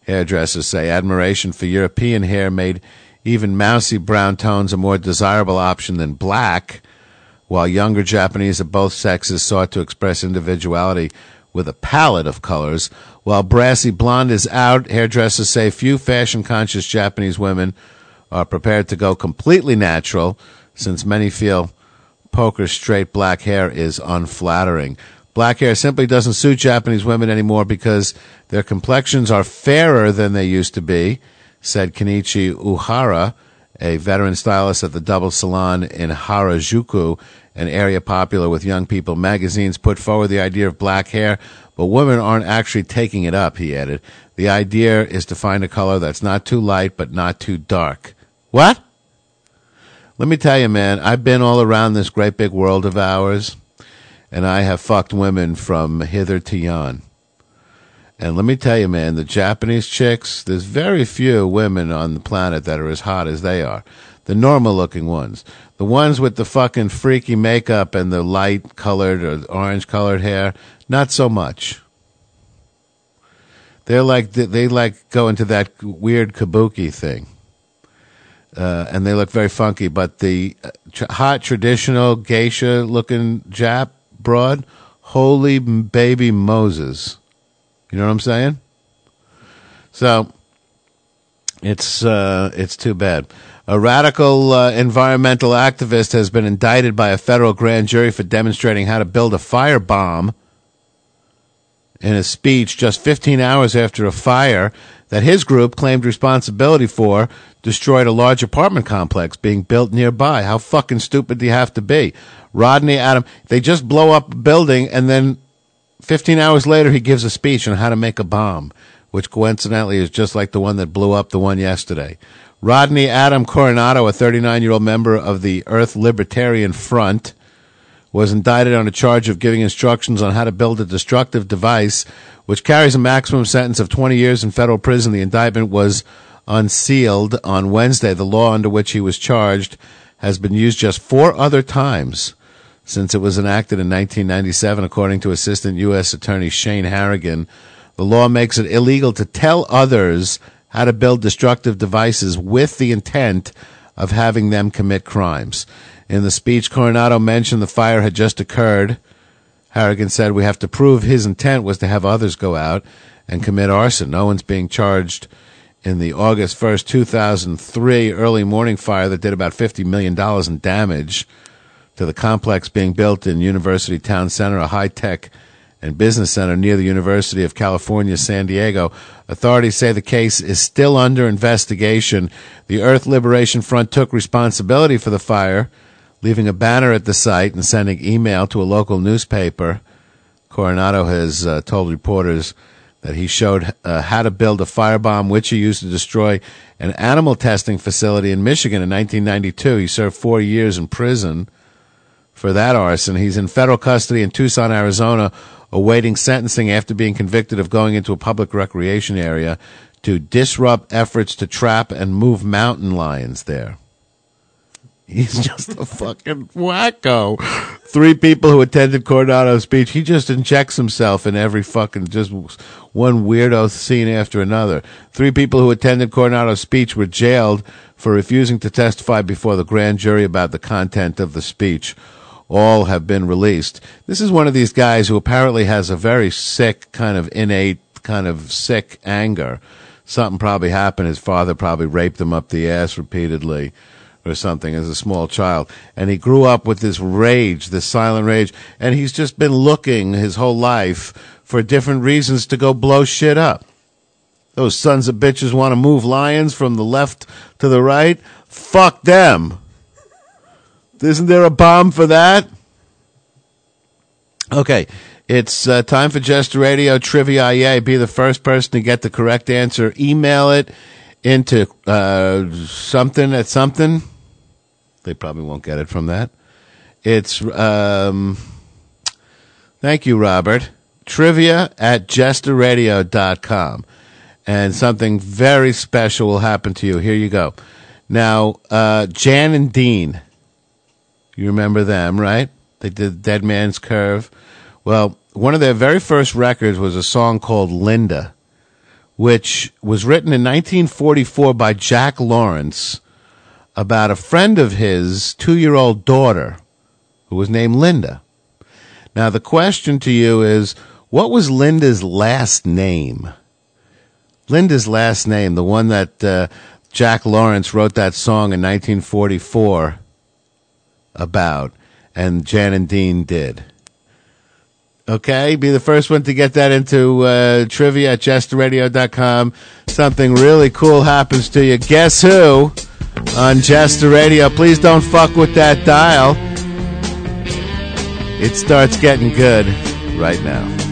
Hairdressers say admiration for European hair made even mousy brown tones a more desirable option than black, while younger Japanese of both sexes sought to express individuality with a palette of colors. While brassy blonde is out, hairdressers say few fashion conscious Japanese women are prepared to go completely natural, since many feel poker straight black hair is unflattering. Black hair simply doesn't suit Japanese women anymore because their complexions are fairer than they used to be, said Kenichi Uhara, a veteran stylist at the Double Salon in Harajuku, an area popular with young people. Magazines put forward the idea of black hair, but women aren't actually taking it up, he added. The idea is to find a color that's not too light but not too dark. What? Let me tell you, man, I've been all around this great big world of ours, and I have fucked women from hither to yon. And let me tell you, man, the Japanese chicks, there's very few women on the planet that are as hot as they are. The normal looking ones. The ones with the fucking freaky makeup and the light colored or orange colored hair, not so much. They're like, they like go into that weird kabuki thing. Uh, and they look very funky, but the uh, hot traditional geisha looking Jap broad, holy baby Moses. You know what I'm saying? So it's uh, it's too bad. A radical uh, environmental activist has been indicted by a federal grand jury for demonstrating how to build a firebomb in a speech just 15 hours after a fire that his group claimed responsibility for destroyed a large apartment complex being built nearby. How fucking stupid do you have to be? Rodney Adam, they just blow up a building and then 15 hours later he gives a speech on how to make a bomb, which coincidentally is just like the one that blew up the one yesterday. Rodney Adam Coronado, a 39 year old member of the Earth Liberation Front, was indicted on a charge of giving instructions on how to build a destructive device, which carries a maximum sentence of 20 years in federal prison. The indictment was unsealed on Wednesday. The law under which he was charged has been used just four other times since it was enacted in 1997, according to Assistant U.S. Attorney Shane Harrigan. The law makes it illegal to tell others how to build destructive devices with the intent of having them commit crimes. In the speech, Coronado mentioned the fire had just occurred. Harrigan said, We have to prove his intent was to have others go out and commit arson. No one's being charged in the August 1st, 2003 early morning fire that did about $50 million in damage to the complex being built in University Town Center, a high tech and business center near the University of California, San Diego. Authorities say the case is still under investigation. The Earth Liberation Front took responsibility for the fire, leaving a banner at the site and sending email to a local newspaper. Coronado has uh, told reporters that he showed uh, how to build a firebomb, which he used to destroy an animal testing facility in Michigan in 1992. He served four years in prison for that arson. He's in federal custody in Tucson, Arizona, awaiting sentencing after being convicted of going into a public recreation area to disrupt efforts to trap and move mountain lions there. He's just a fucking wacko. Three people who attended Coronado's speech. He just injects himself in every fucking just one weirdo scene after another. Three people who attended Coronado's speech were jailed for refusing to testify before the grand jury about the content of the speech. All have been released. This is one of these guys who apparently has a very sick kind of innate kind of sick anger. Something probably happened. His father probably raped him up the ass repeatedly or something as a small child. And he grew up with this rage, this silent rage, and he's just been looking his whole life for different reasons to go blow shit up. Those sons of bitches want to move lions from the left to the right. Fuck them. Isn't there a bomb for that? Okay. It's uh, time for Jester Radio Trivia. Yeah, be the first person to get the correct answer. Email it into uh, something at something. They probably won't get it from that. It's um, thank you, Robert. Trivia at jesterradio.com. And something very special will happen to you. Here you go. Now, uh, Jan and Dean, you remember them, right? They did Dead Man's Curve. Well, one of their very first records was a song called Linda, which was written in 1944 by Jack Lawrence about a friend of his two year old daughter who was named Linda. Now, the question to you is what was Linda's last name? Linda's last name, the one that uh, Jack Lawrence wrote that song in 1944 about, and Jan and Dean did. Okay, be the first one to get that into uh, trivia at jesterradio.com. Something really cool happens to you. Guess who? on Jester Radio. Please don't fuck with that dial. It starts getting good right now.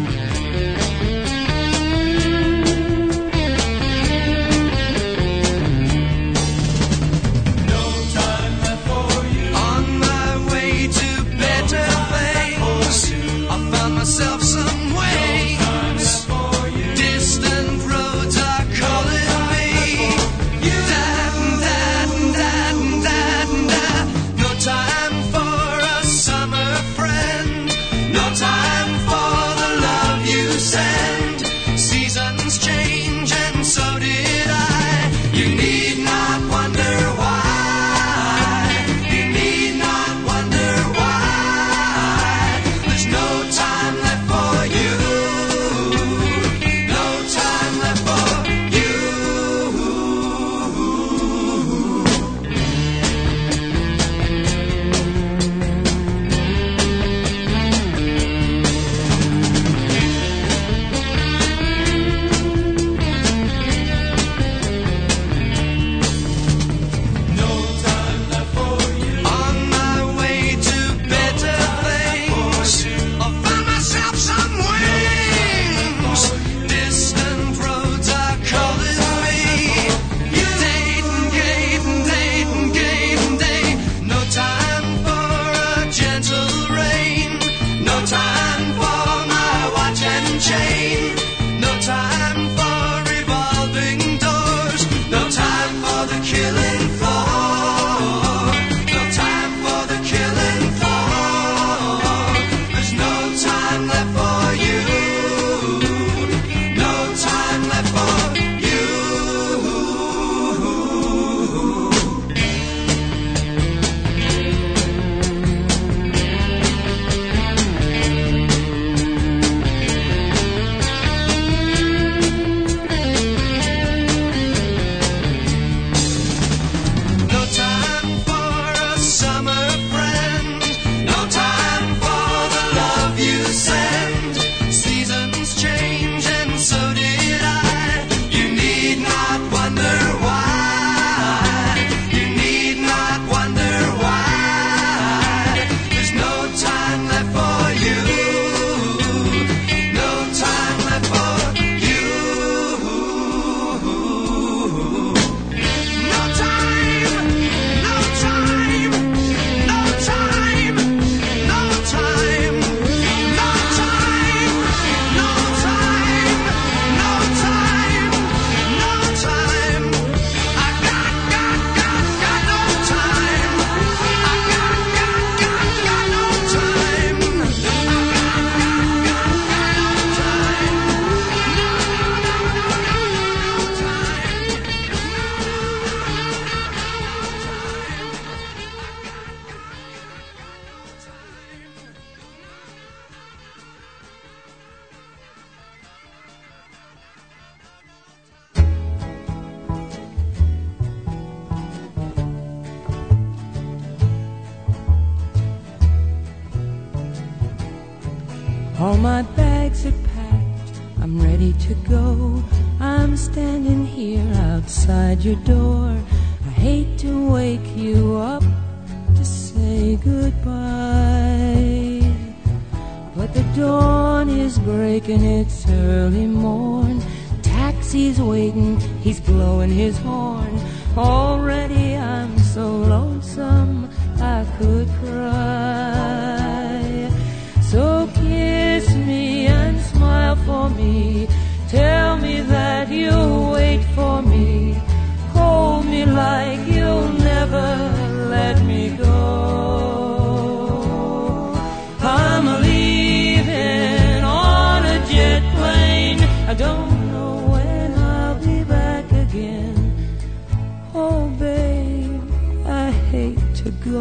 is breaking, it's early morn. Taxi's waiting, he's blowing his horn. Already I'm so lonesome I could cry.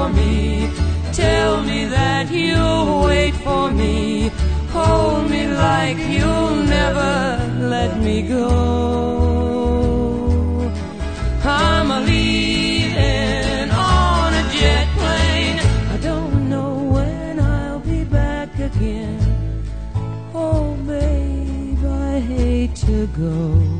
For me. Tell me that you'll wait for me. Hold me like you'll never let me go. I'm a leaving on a jet plane. I don't know when I'll be back again. Oh, babe, I hate to go.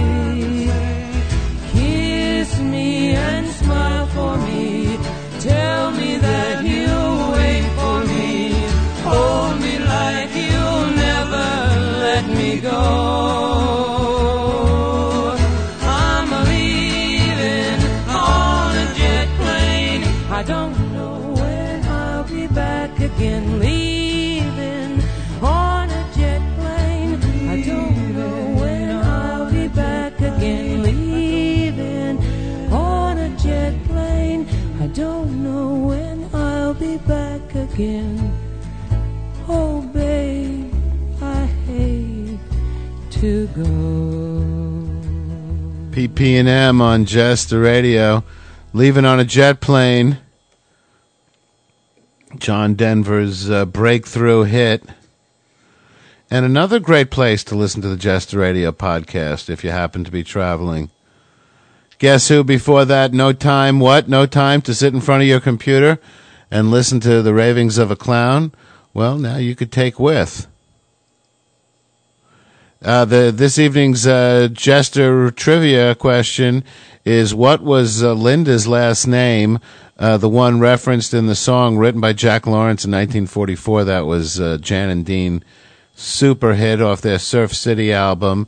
And smile for me. Tell me that you'll again. Oh, babe, I hate to go. PP&M on Jester Radio. Leaving on a jet plane. John Denver's uh, breakthrough hit. And another great place to listen to the Jester Radio podcast if you happen to be traveling. Guess who before that? No time, what? No time to sit in front of your computer and listen to the ravings of a clown? Well, now you could take with. Uh, the this evening's uh, jester trivia question is: What was uh, Linda's last name? Uh, the one referenced in the song written by Jack Lawrence in 1944. That was uh, Jan and Dean super hit off their Surf City album.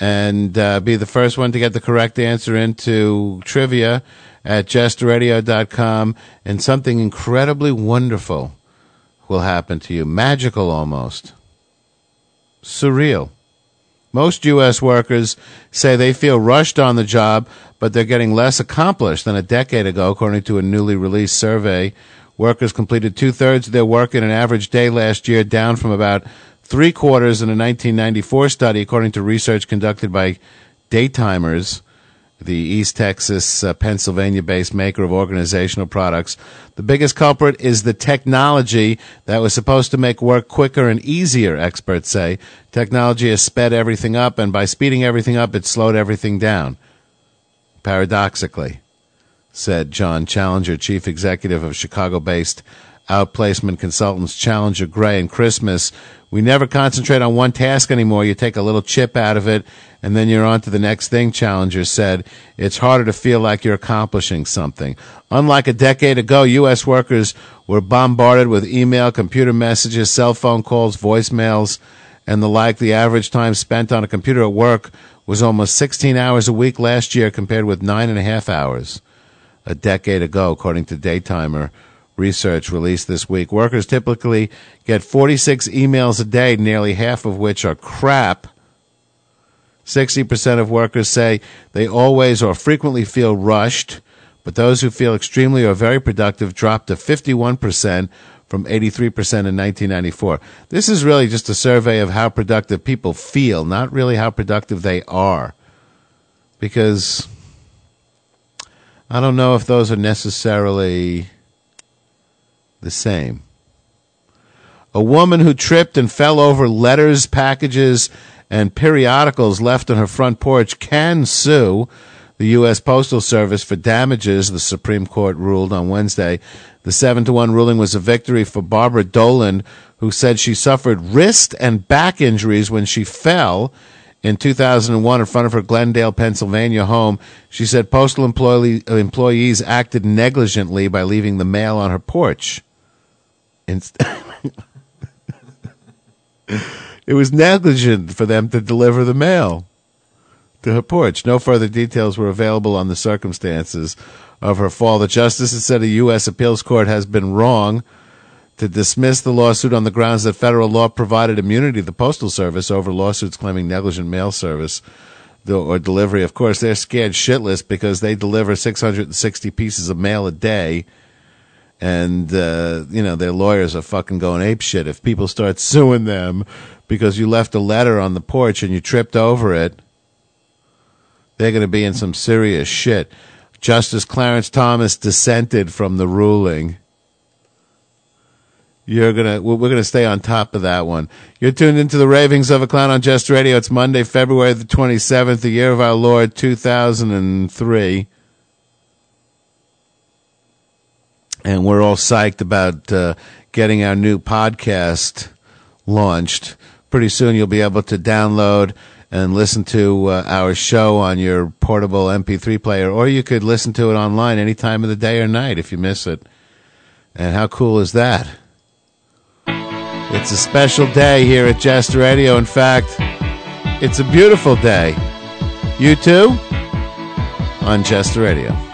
And uh, be the first one to get the correct answer into trivia at jesterradio.com. And something incredibly wonderful will happen to you. Magical almost. Surreal. Most U.S. workers say they feel rushed on the job, but they're getting less accomplished than a decade ago, according to a newly released survey. Workers completed two thirds of their work in an average day last year, down from about three quarters in a 1994 study, according to research conducted by Day-Timers, the East Texas, uh, Pennsylvania based maker of organizational products. The biggest culprit is the technology that was supposed to make work quicker and easier, experts say. Technology has sped everything up, and by speeding everything up, it slowed everything down. Paradoxically, said John Challenger, chief executive of Chicago based outplacement consultants Challenger Gray and Christmas. We never concentrate on one task anymore. You take a little chip out of it and then you're on to the next thing, Challenger said. It's harder to feel like you're accomplishing something. Unlike a decade ago, U.S. workers were bombarded with email, computer messages, cell phone calls, voicemails, and the like. The average time spent on a computer at work was almost 16 hours a week last year compared with nine and a half hours a decade ago, according to Day-Timer research released this week. Workers typically get 46 emails a day, nearly half of which are crap. 60% of workers say they always or frequently feel rushed, but those who feel extremely or very productive drop to 51% from 83% in 1994. This is really just a survey of how productive people feel, not really how productive they are. Because I don't know if those are necessarily the same. A woman who tripped and fell over letters, packages, and periodicals left on her front porch can sue. The U.S. Postal Service for damages, the Supreme Court ruled on Wednesday. The 7 to 1 ruling was a victory for Barbara Dolan, who said she suffered wrist and back injuries when she fell in 2001 in front of her Glendale, Pennsylvania home. She said postal employee, employees acted negligently by leaving the mail on her porch. It was negligent for them to deliver the mail to her porch. No further details were available on the circumstances of her fall. The justices said a U.S. appeals court has been wrong to dismiss the lawsuit on the grounds that federal law provided immunity to the Postal Service over lawsuits claiming negligent mail service or delivery. Of course, they're scared shitless because they deliver 660 pieces of mail a day. And, uh, you know, their lawyers are fucking going ape shit. If people start suing them because you left a letter on the porch and you tripped over it, they're going to be in some serious shit. Justice Clarence Thomas dissented from the ruling. You're gonna, we're gonna stay on top of that one. You're tuned into the ravings of a clown on Just Radio. It's Monday, February the 27th, the year of our Lord 2003. And we're all psyched about uh, getting our new podcast launched. Pretty soon you'll be able to download and listen to uh, our show on your portable MP3 player, or you could listen to it online any time of the day or night if you miss it. And how cool is that? It's a special day here at Jest Radio. In fact, it's a beautiful day. You too? On Jest Radio.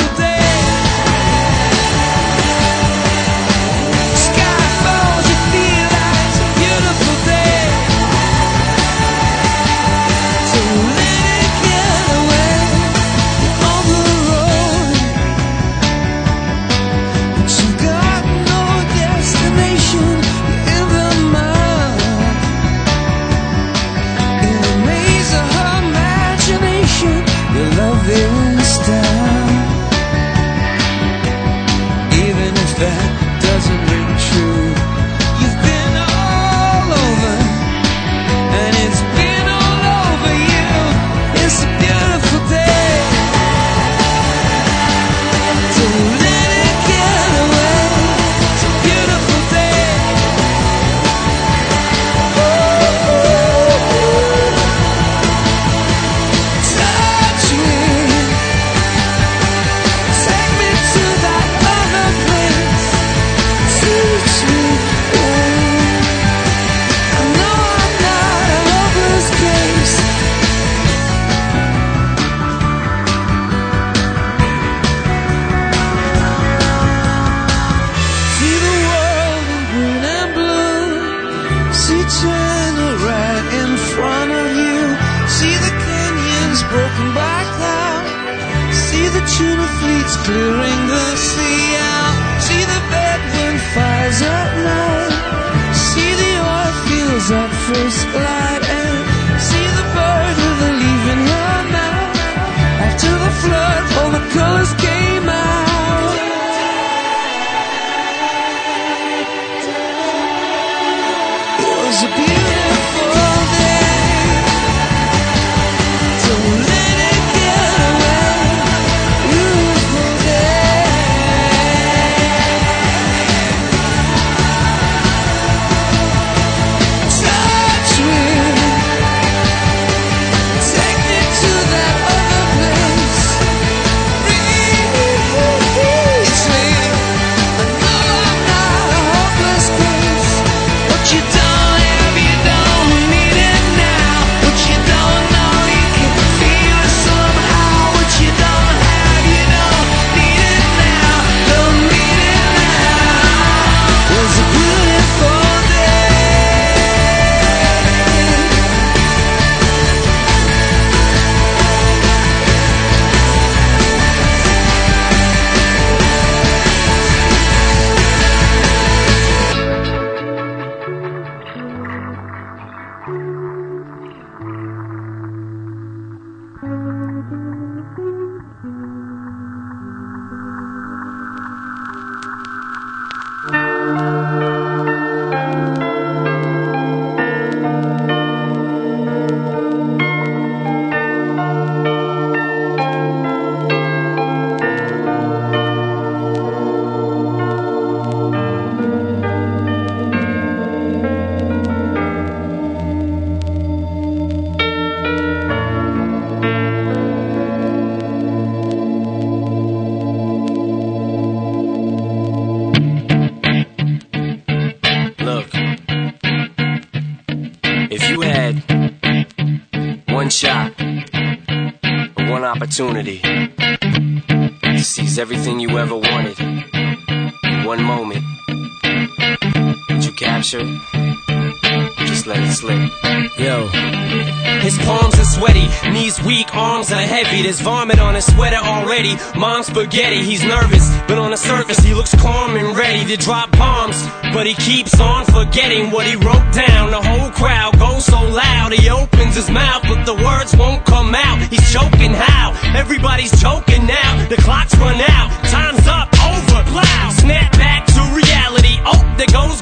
opportunity. To seize everything you ever wanted in one moment. Did you capture let it slip Yo. His palms are sweaty, knees weak, arms are heavy. There's vomit on his sweater already. Mom's spaghetti, he's nervous, but on the surface he looks calm and ready to drop bombs. But he keeps on forgetting what he wrote down. The whole crowd goes so loud, he opens his mouth, but the words won't come out. He's choking how? Everybody's choking now. The clock's run out, time's up, over, loud. Snap back to reality. Oh, there goes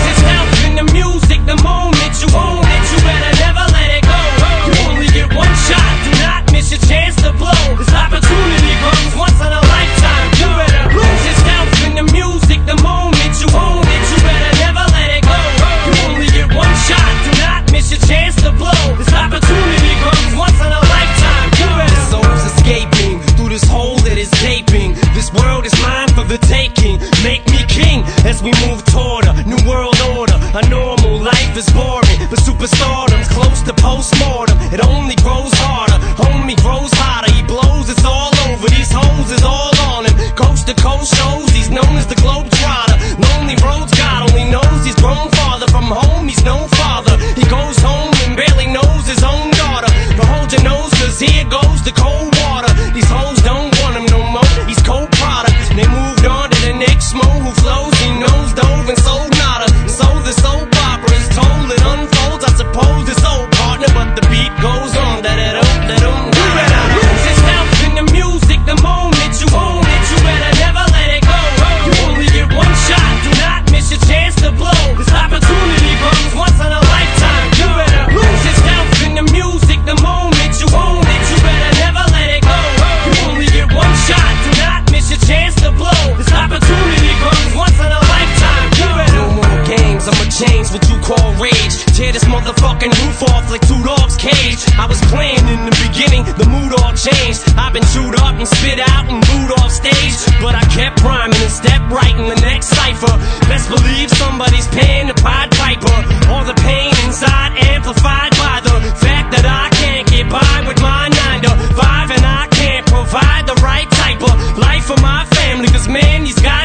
we move toward a new world order. A normal life is boring, but superstar talking roof off like two dogs cage. I was playing in the beginning, the mood all changed. I've been chewed up and spit out and booed off stage, but I kept priming and stepped right in the next cipher. Best believe somebody's paying the Pied Piper. All the pain inside amplified by the fact that I can't get by with my nine to five, and I can't provide the right type of life for my family. Cause man, he's got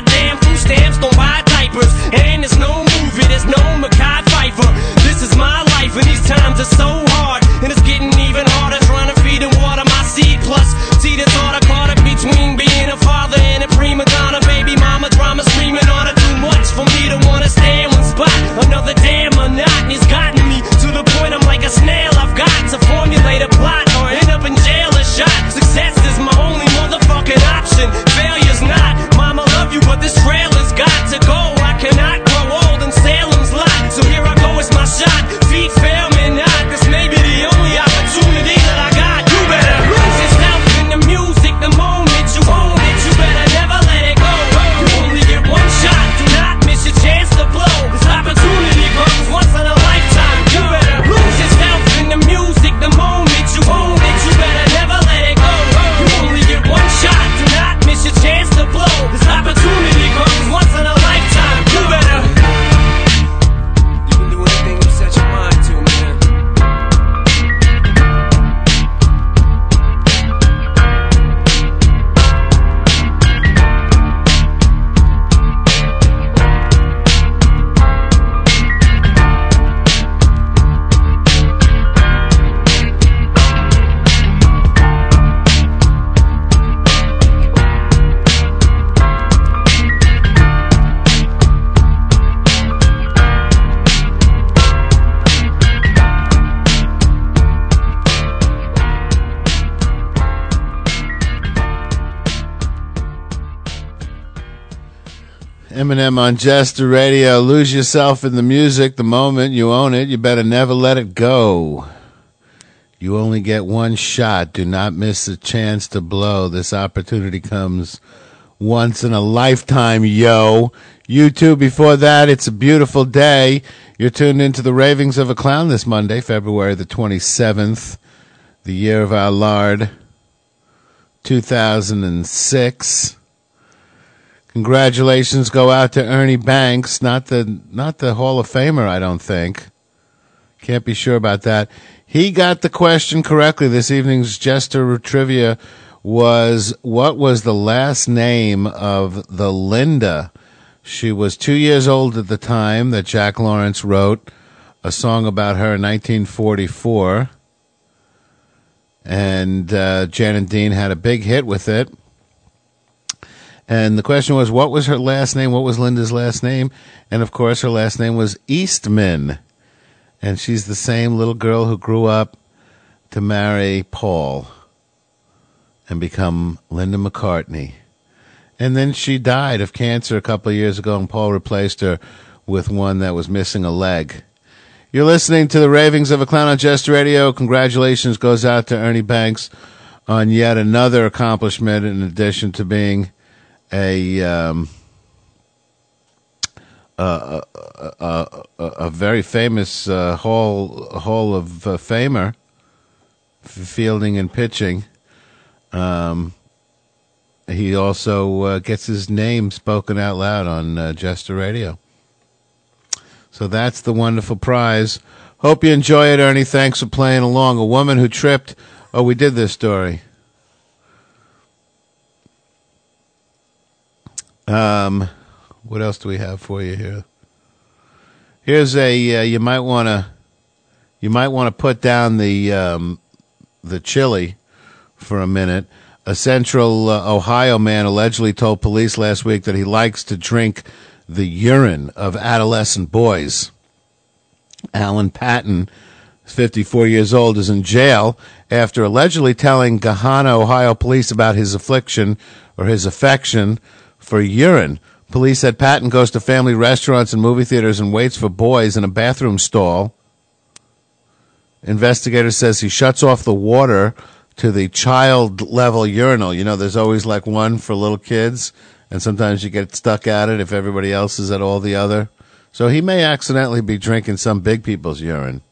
shot to time on Jester Radio. Lose yourself in the music the moment you own it. You better never let it go. You only get one shot. Do not miss the chance to blow. This opportunity comes once in a lifetime, yo. You too, before that, it's a beautiful day. You're tuned into the Ravings of a Clown this Monday, February the 27th, the year of our Lord, 2006. Congratulations go out to Ernie Banks, not the not the Hall of Famer, I don't think. Can't be sure about that. He got the question correctly. This evening's Jester trivia was what was the last name of the Linda? She was two years old at the time that Jack Lawrence wrote a song about her in 1944. And uh, Jan and Dean had a big hit with it. And the question was, what was her last name? What was Linda's last name? And of course, her last name was Eastman. And she's the same little girl who grew up to marry Paul and become Linda McCartney. And then she died of cancer a couple of years ago, and Paul replaced her with one that was missing a leg. You're listening to the Ravings of a Clown on Jester Radio. Congratulations goes out to Ernie Banks on yet another accomplishment in addition to being a um, a, a, a, a very famous uh, Hall Hall of uh, Famer, fielding and pitching. Um, he also uh, gets his name spoken out loud on uh, Jester Radio. So that's the wonderful prize. Hope you enjoy it, Ernie. Thanks for playing along. A woman who tripped. Oh, we did this story. Um, what else do we have for you here? Here's a uh, you might want to you might want to put down the um, the chili for a minute. A central uh, Ohio man allegedly told police last week that he likes to drink the urine of adolescent boys. Alan Patton, 54 years old, is in jail after allegedly telling Gahanna, Ohio police about his affliction or his affection for urine. Police said Patton goes to family restaurants and movie theaters and waits for boys in a bathroom stall. Investigator says he shuts off the water to the child level urinal. You know, there's always like one for little kids, and sometimes you get stuck at it if everybody else is at all the other. So he may accidentally be drinking some big people's urine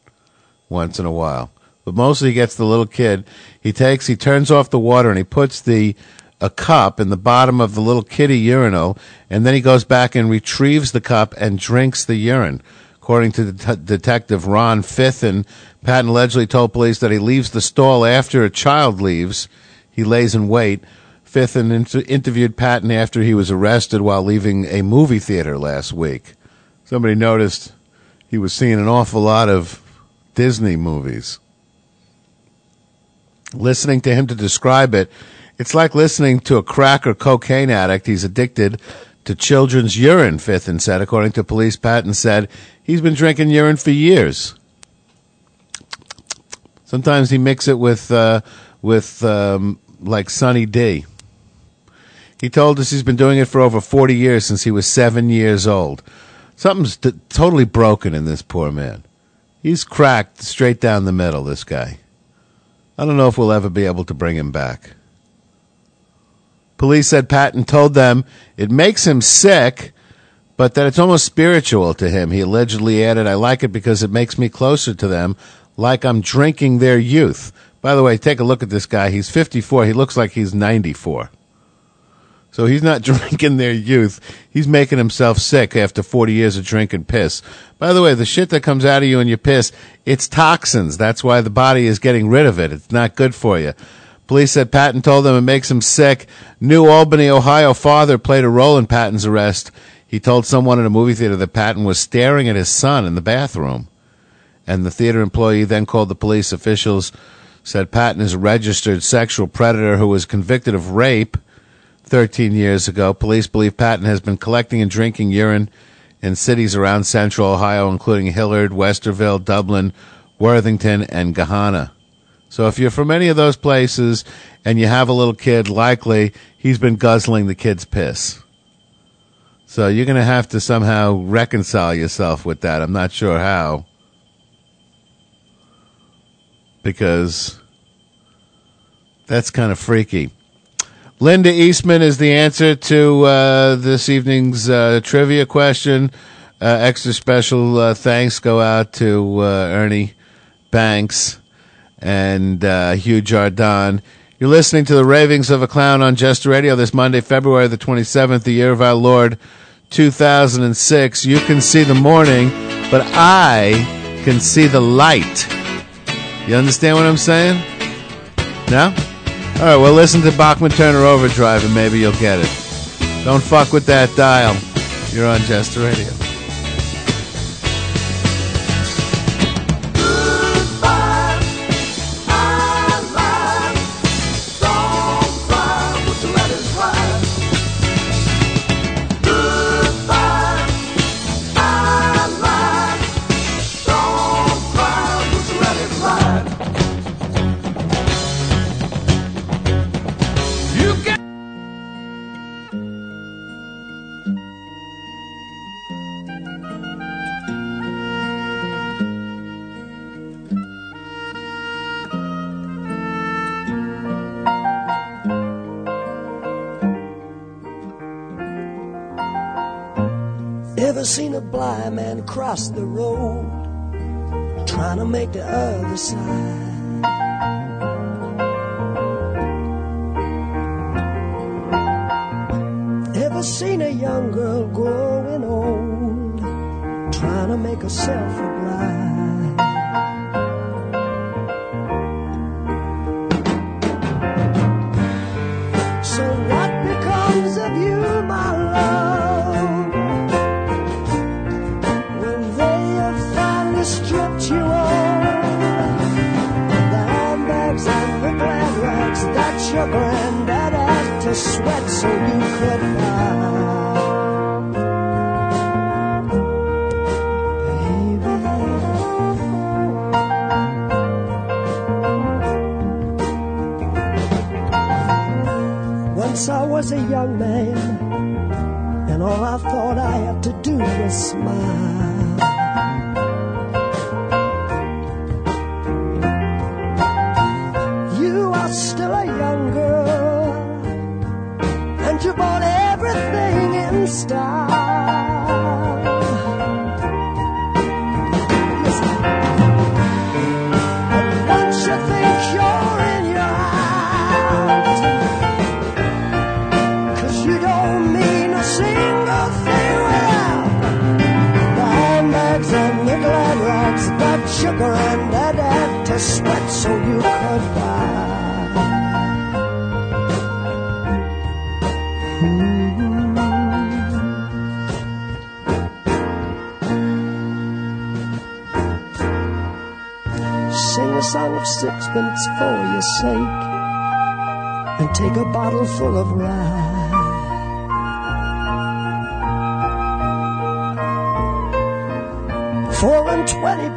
once in a while. But mostly he gets the little kid. He takes, he turns off the water and he puts the a cup in the bottom of the little kitty urinal, and then he goes back and retrieves the cup and drinks the urine. According to Det- Detective Ron Fithen, Patton allegedly told police that he leaves the stall after a child leaves. He lays in wait. Fithen inter- interviewed Patton after he was arrested while leaving a movie theater last week. Somebody noticed he was seeing an awful lot of Disney movies. Listening to him to describe it, it's like listening to a crack or cocaine addict. He's addicted to children's urine, Fithen said. According to police, Patton said he's been drinking urine for years. Sometimes he mix it with uh, with um, like Sunny D. He told us he's been doing it for over 40 years since he was seven years old. Something's t- totally broken in this poor man. He's cracked straight down the middle, this guy. I don't know if we'll ever be able to bring him back. Police said Patton told them it makes him sick, but that it's almost spiritual to him. He allegedly added, I like it because it makes me closer to them, like I'm drinking their youth. By the way, take a look at this guy. He's 54. He looks like he's 94. So he's not drinking their youth. He's making himself sick after 40 years of drinking piss. By the way, the shit that comes out of you in your piss, it's toxins. That's why the body is getting rid of it. It's not good for you. Police said Patton told them it makes him sick. New Albany, Ohio father played a role in Patton's arrest. He told someone in a movie theater that Patton was staring at his son in the bathroom. And the theater employee then called the police officials, said Patton is a registered sexual predator who was convicted of rape 13 years ago. Police believe Patton has been collecting and drinking urine in cities around central Ohio, including Hilliard, Westerville, Dublin, Worthington, and Gahanna. So if you're from any of those places and you have a little kid, likely he's been guzzling the kid's piss. So you're going to have to somehow reconcile yourself with that. I'm not sure how. Because that's kind of freaky. Linda Eastman is the answer to uh, this evening's uh, trivia question. Uh, extra special uh, thanks go out to uh, Ernie Banks and uh, Hugh Jardin. You're listening to the Ravings of a Clown on Jester Radio this Monday, February the 27th, the year of our Lord, 2006. You can see the morning, but I can see the light. You understand what I'm saying? No? All right, well, listen to Bachman Turner Overdrive and maybe you'll get it. Don't fuck with that dial. You're on Jester Radio. Blind man cross the road, trying to make the other side? Ever seen a young girl growing old, trying to make herself a bride? Was a young man, and all I thought I had to do was smile. Song of sixpence for your sake and take a bottle full of rye. Four and twenty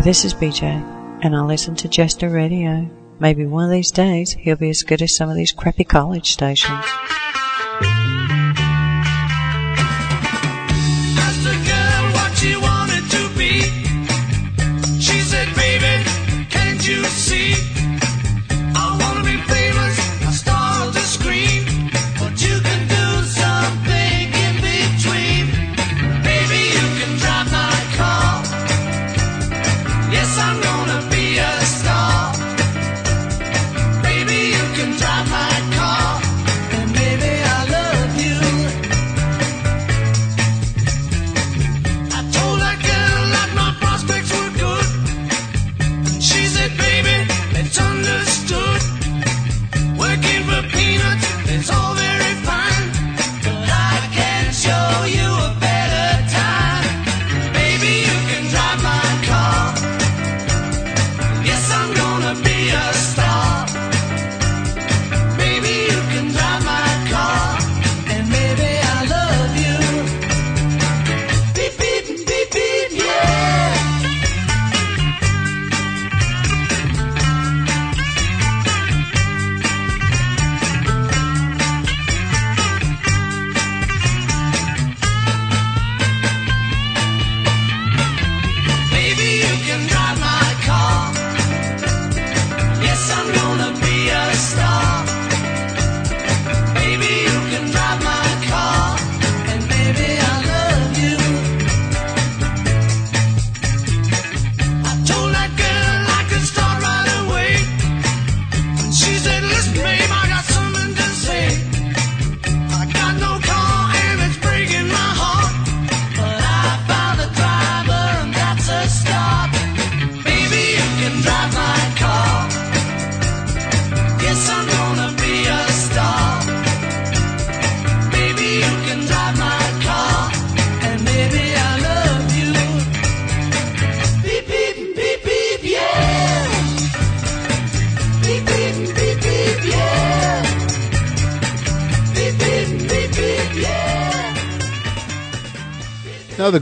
Hi, this is BJ, and I listen to Jester Radio. Maybe one of these days he'll be as good as some of these crappy college stations.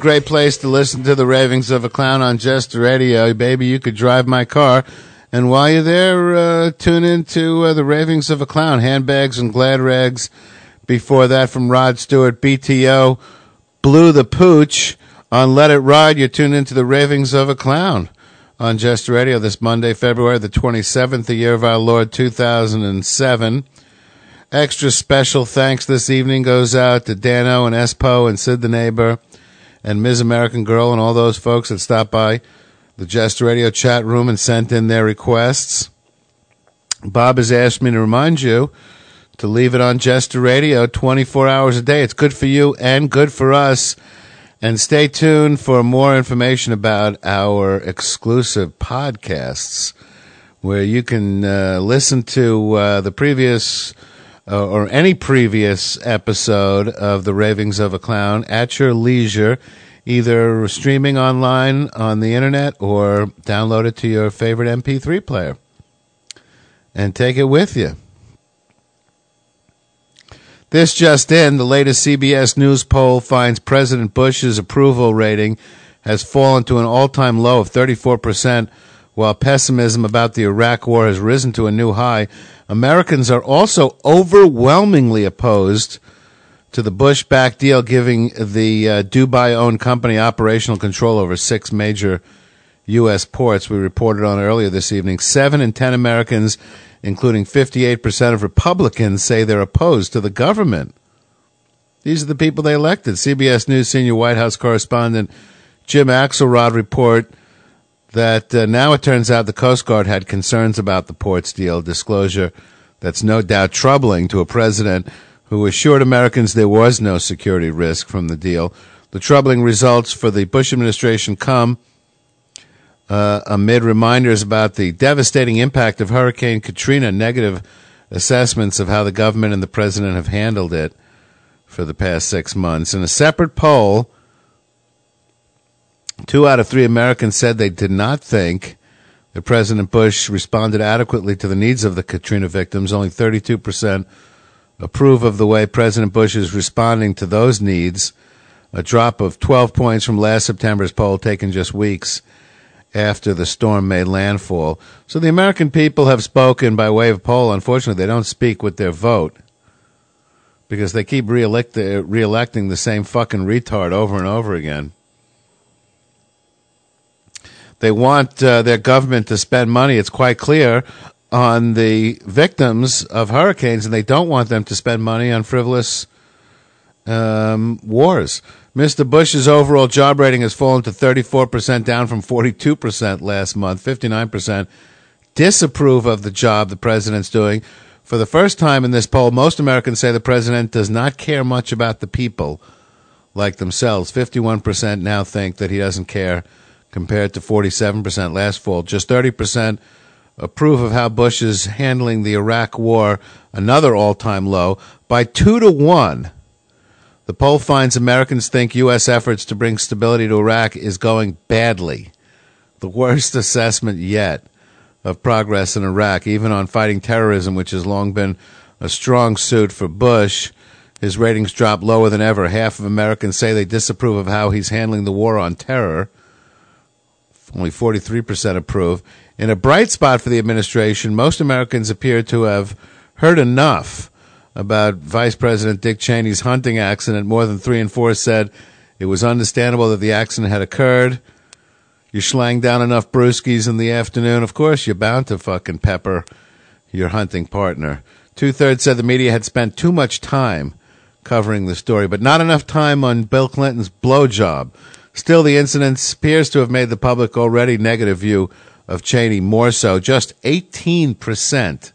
Great place to listen to the ravings of a clown on Jester Radio. Baby, you could drive my car. And while you're there, uh, tune into uh, the ravings of a clown, handbags and glad rags. Before that, from Rod Stewart, BTO, Blew the Pooch. On Let It Ride, you're tuned into the ravings of a clown on Jester Radio this Monday, February the 27th, the year of our Lord 2007. Extra special thanks this evening goes out to Dano and Espo and Sid the Neighbor and Ms. American Girl and all those folks that stopped by the Jester Radio chat room and sent in their requests. Bob has asked me to remind you to leave it on Jester Radio 24 hours a day. It's good for you and good for us. And stay tuned for more information about our exclusive podcasts where you can uh, listen to uh, the previous uh, or any previous episode of The Ravings of a Clown at your leisure, either streaming online on the internet or download it to your favorite MP3 player and take it with you. This just in, the latest CBS News poll finds President Bush's approval rating has fallen to an all time low of 34%, while pessimism about the Iraq War has risen to a new high. Americans are also overwhelmingly opposed to the Bush backed deal giving the uh, Dubai owned company operational control over six major U.S. ports. We reported on earlier this evening. Seven in ten Americans including 58% of Republicans, say they're opposed to the government. These are the people they elected. CBS News senior White House correspondent Jim Axelrod report that uh, now it turns out the Coast Guard had concerns about the ports deal disclosure that's no doubt troubling to a president who assured Americans there was no security risk from the deal. The troubling results for the Bush administration come uh, amid reminders about the devastating impact of Hurricane Katrina, negative assessments of how the government and the president have handled it for the past six months. In a separate poll, two out of three Americans said they did not think that President Bush responded adequately to the needs of the Katrina victims. Only 32% approve of the way President Bush is responding to those needs, a drop of 12 points from last September's poll taken just weeks after the storm made landfall. So the American people have spoken by way of poll. Unfortunately, they don't speak with their vote because they keep re-electing the same fucking retard over and over again. They want uh, their government to spend money, it's quite clear, on the victims of hurricanes, and they don't want them to spend money on frivolous um, wars. Mr. Bush's overall job rating has fallen to 34%, down from 42% last month. 59% disapprove of the job the president's doing. For the first time in this poll, most Americans say the president does not care much about the people like themselves. 51% now think that he doesn't care compared to 47% last fall. Just 30% approve of how Bush is handling the Iraq war, another all time low, by two to one. The poll finds Americans think U.S. efforts to bring stability to Iraq is going badly. The worst assessment yet of progress in Iraq, even on fighting terrorism, which has long been a strong suit for Bush. His ratings drop lower than ever. Half of Americans say they disapprove of how he's handling the war on terror. Only 43% approve. In a bright spot for the administration, most Americans appear to have heard enough about Vice President Dick Cheney's hunting accident. More than three and four said it was understandable that the accident had occurred. You schlang down enough brewskis in the afternoon, of course you're bound to fucking pepper your hunting partner. Two thirds said the media had spent too much time covering the story, but not enough time on Bill Clinton's blowjob. Still, the incident appears to have made the public already negative view of Cheney more so. Just 18%,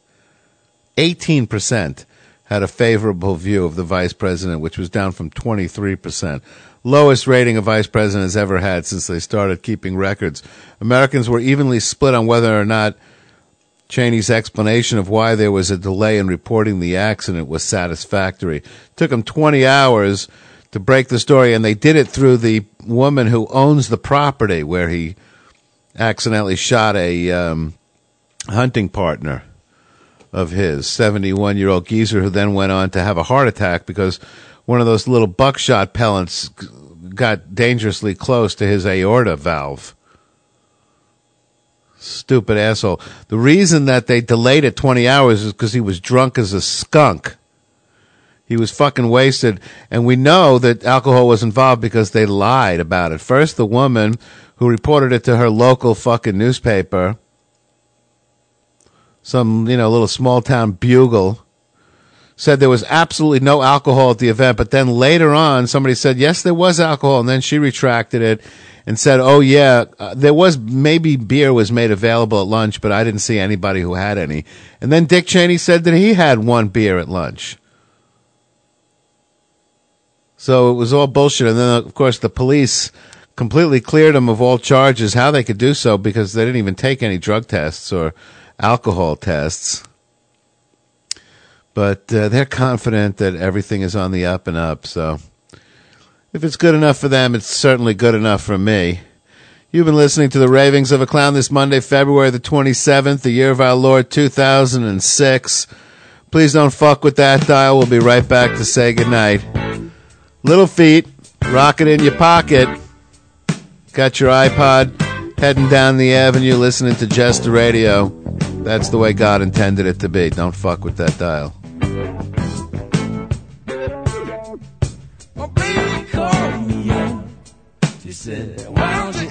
18% had a favorable view of the vice president, which was down from 23%. Lowest rating a vice president has ever had since they started keeping records. Americans were evenly split on whether or not Cheney's explanation of why there was a delay in reporting the accident was satisfactory. It took him 20 hours to break the story, and they did it through the woman who owns the property where he accidentally shot a um, hunting partner of his, 71 year old geezer, who then went on to have a heart attack because one of those little buckshot pellets got dangerously close to his aorta valve. Stupid asshole. The reason that they delayed it 20 hours is because he was drunk as a skunk. He was fucking wasted. And we know that alcohol was involved because they lied about it. First, the woman who reported it to her local fucking newspaper, some, you know, little small town bugle, said there was absolutely no alcohol at the event. But then later on, somebody said, yes, there was alcohol. And then she retracted it and said, oh, yeah, uh, there was maybe beer was made available at lunch, but I didn't see anybody who had any. And then Dick Cheney said that he had one beer at lunch. So it was all bullshit. And then, of course, the police completely cleared him of all charges. How they could do so because they didn't even take any drug tests or alcohol tests. But uh, they're confident that everything is on the up and up. So if it's good enough for them, it's certainly good enough for me. You've been listening to the Ravings of a Clown this Monday, February the 27th, the year of our Lord 2006. Please don't fuck with that dial. We'll be right back to say goodnight. Little feet, rock it in your pocket. Got your iPod heading down the avenue listening to Jester Radio. That's the way God intended it to be. Don't fuck with that dial. baby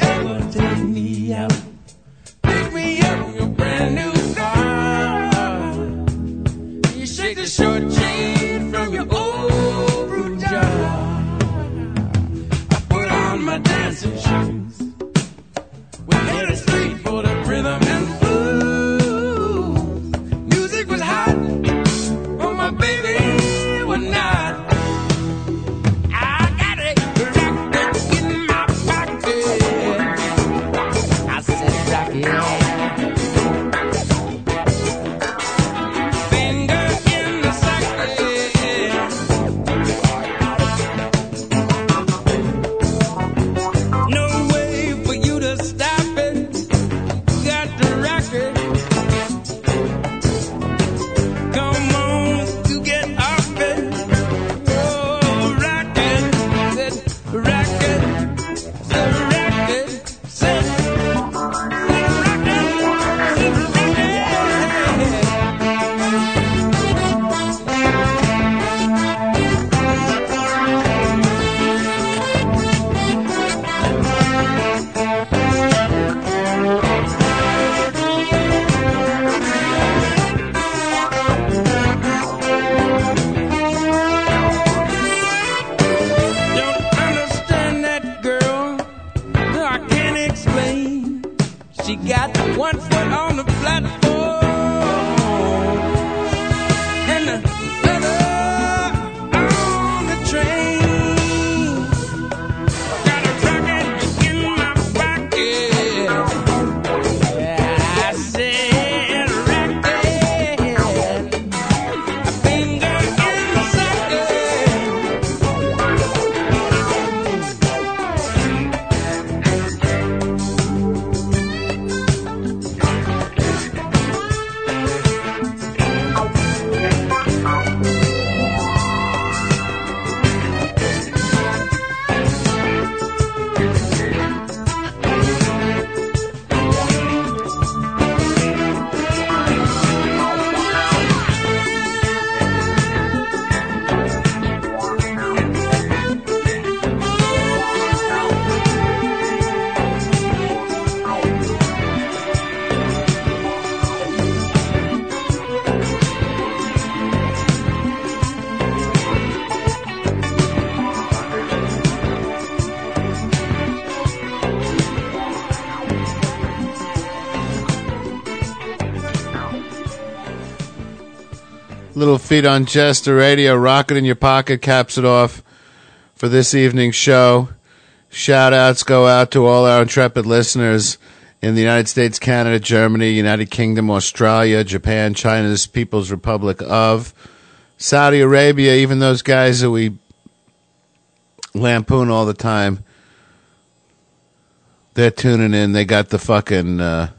Little Feat on Jester Radio, rocket in your pocket, caps it off for this evening's show. Shout outs go out to all our intrepid listeners in the United States, Canada, Germany, United Kingdom, Australia, Japan, China's People's Republic of, Saudi Arabia, even those guys that we lampoon all the time. They're tuning in. They got the fucking uh,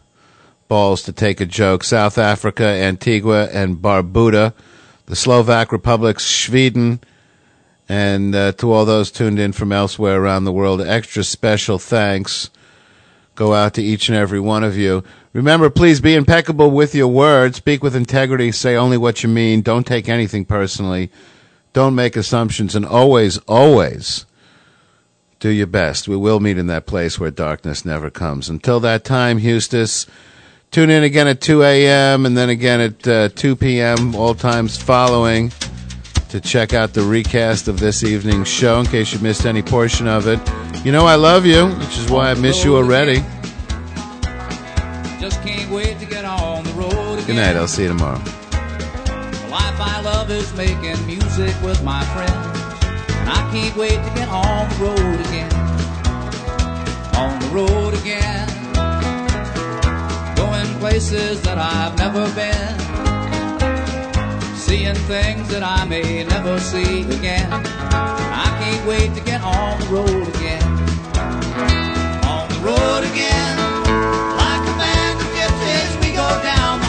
balls to take a joke. South Africa, Antigua, and Barbuda, the Slovak republics, Sweden, and uh, to all those tuned in from elsewhere around the world, extra special thanks go out to each and every one of you. Remember, please be impeccable with your words. Speak with integrity. Say only what you mean. Don't take anything personally. Don't make assumptions. And always, always do your best. We will meet in that place where darkness never comes. Until that time, Eustis, tune in again at 2 a.m. and then again at uh, 2 p.m. all times following to check out the recast of this evening's show in case you missed any portion of it. You know I love you, which is why I miss you already. Just can't wait to get on the road again. Good night. I'll see you tomorrow. The life I love is making music with my friends. And I can't wait to get on the road again. On the road again. Places that I've never been. Seeing things that I may never see again. I can't wait to get on the road again. On the road again. Like a band of gypsies, we go down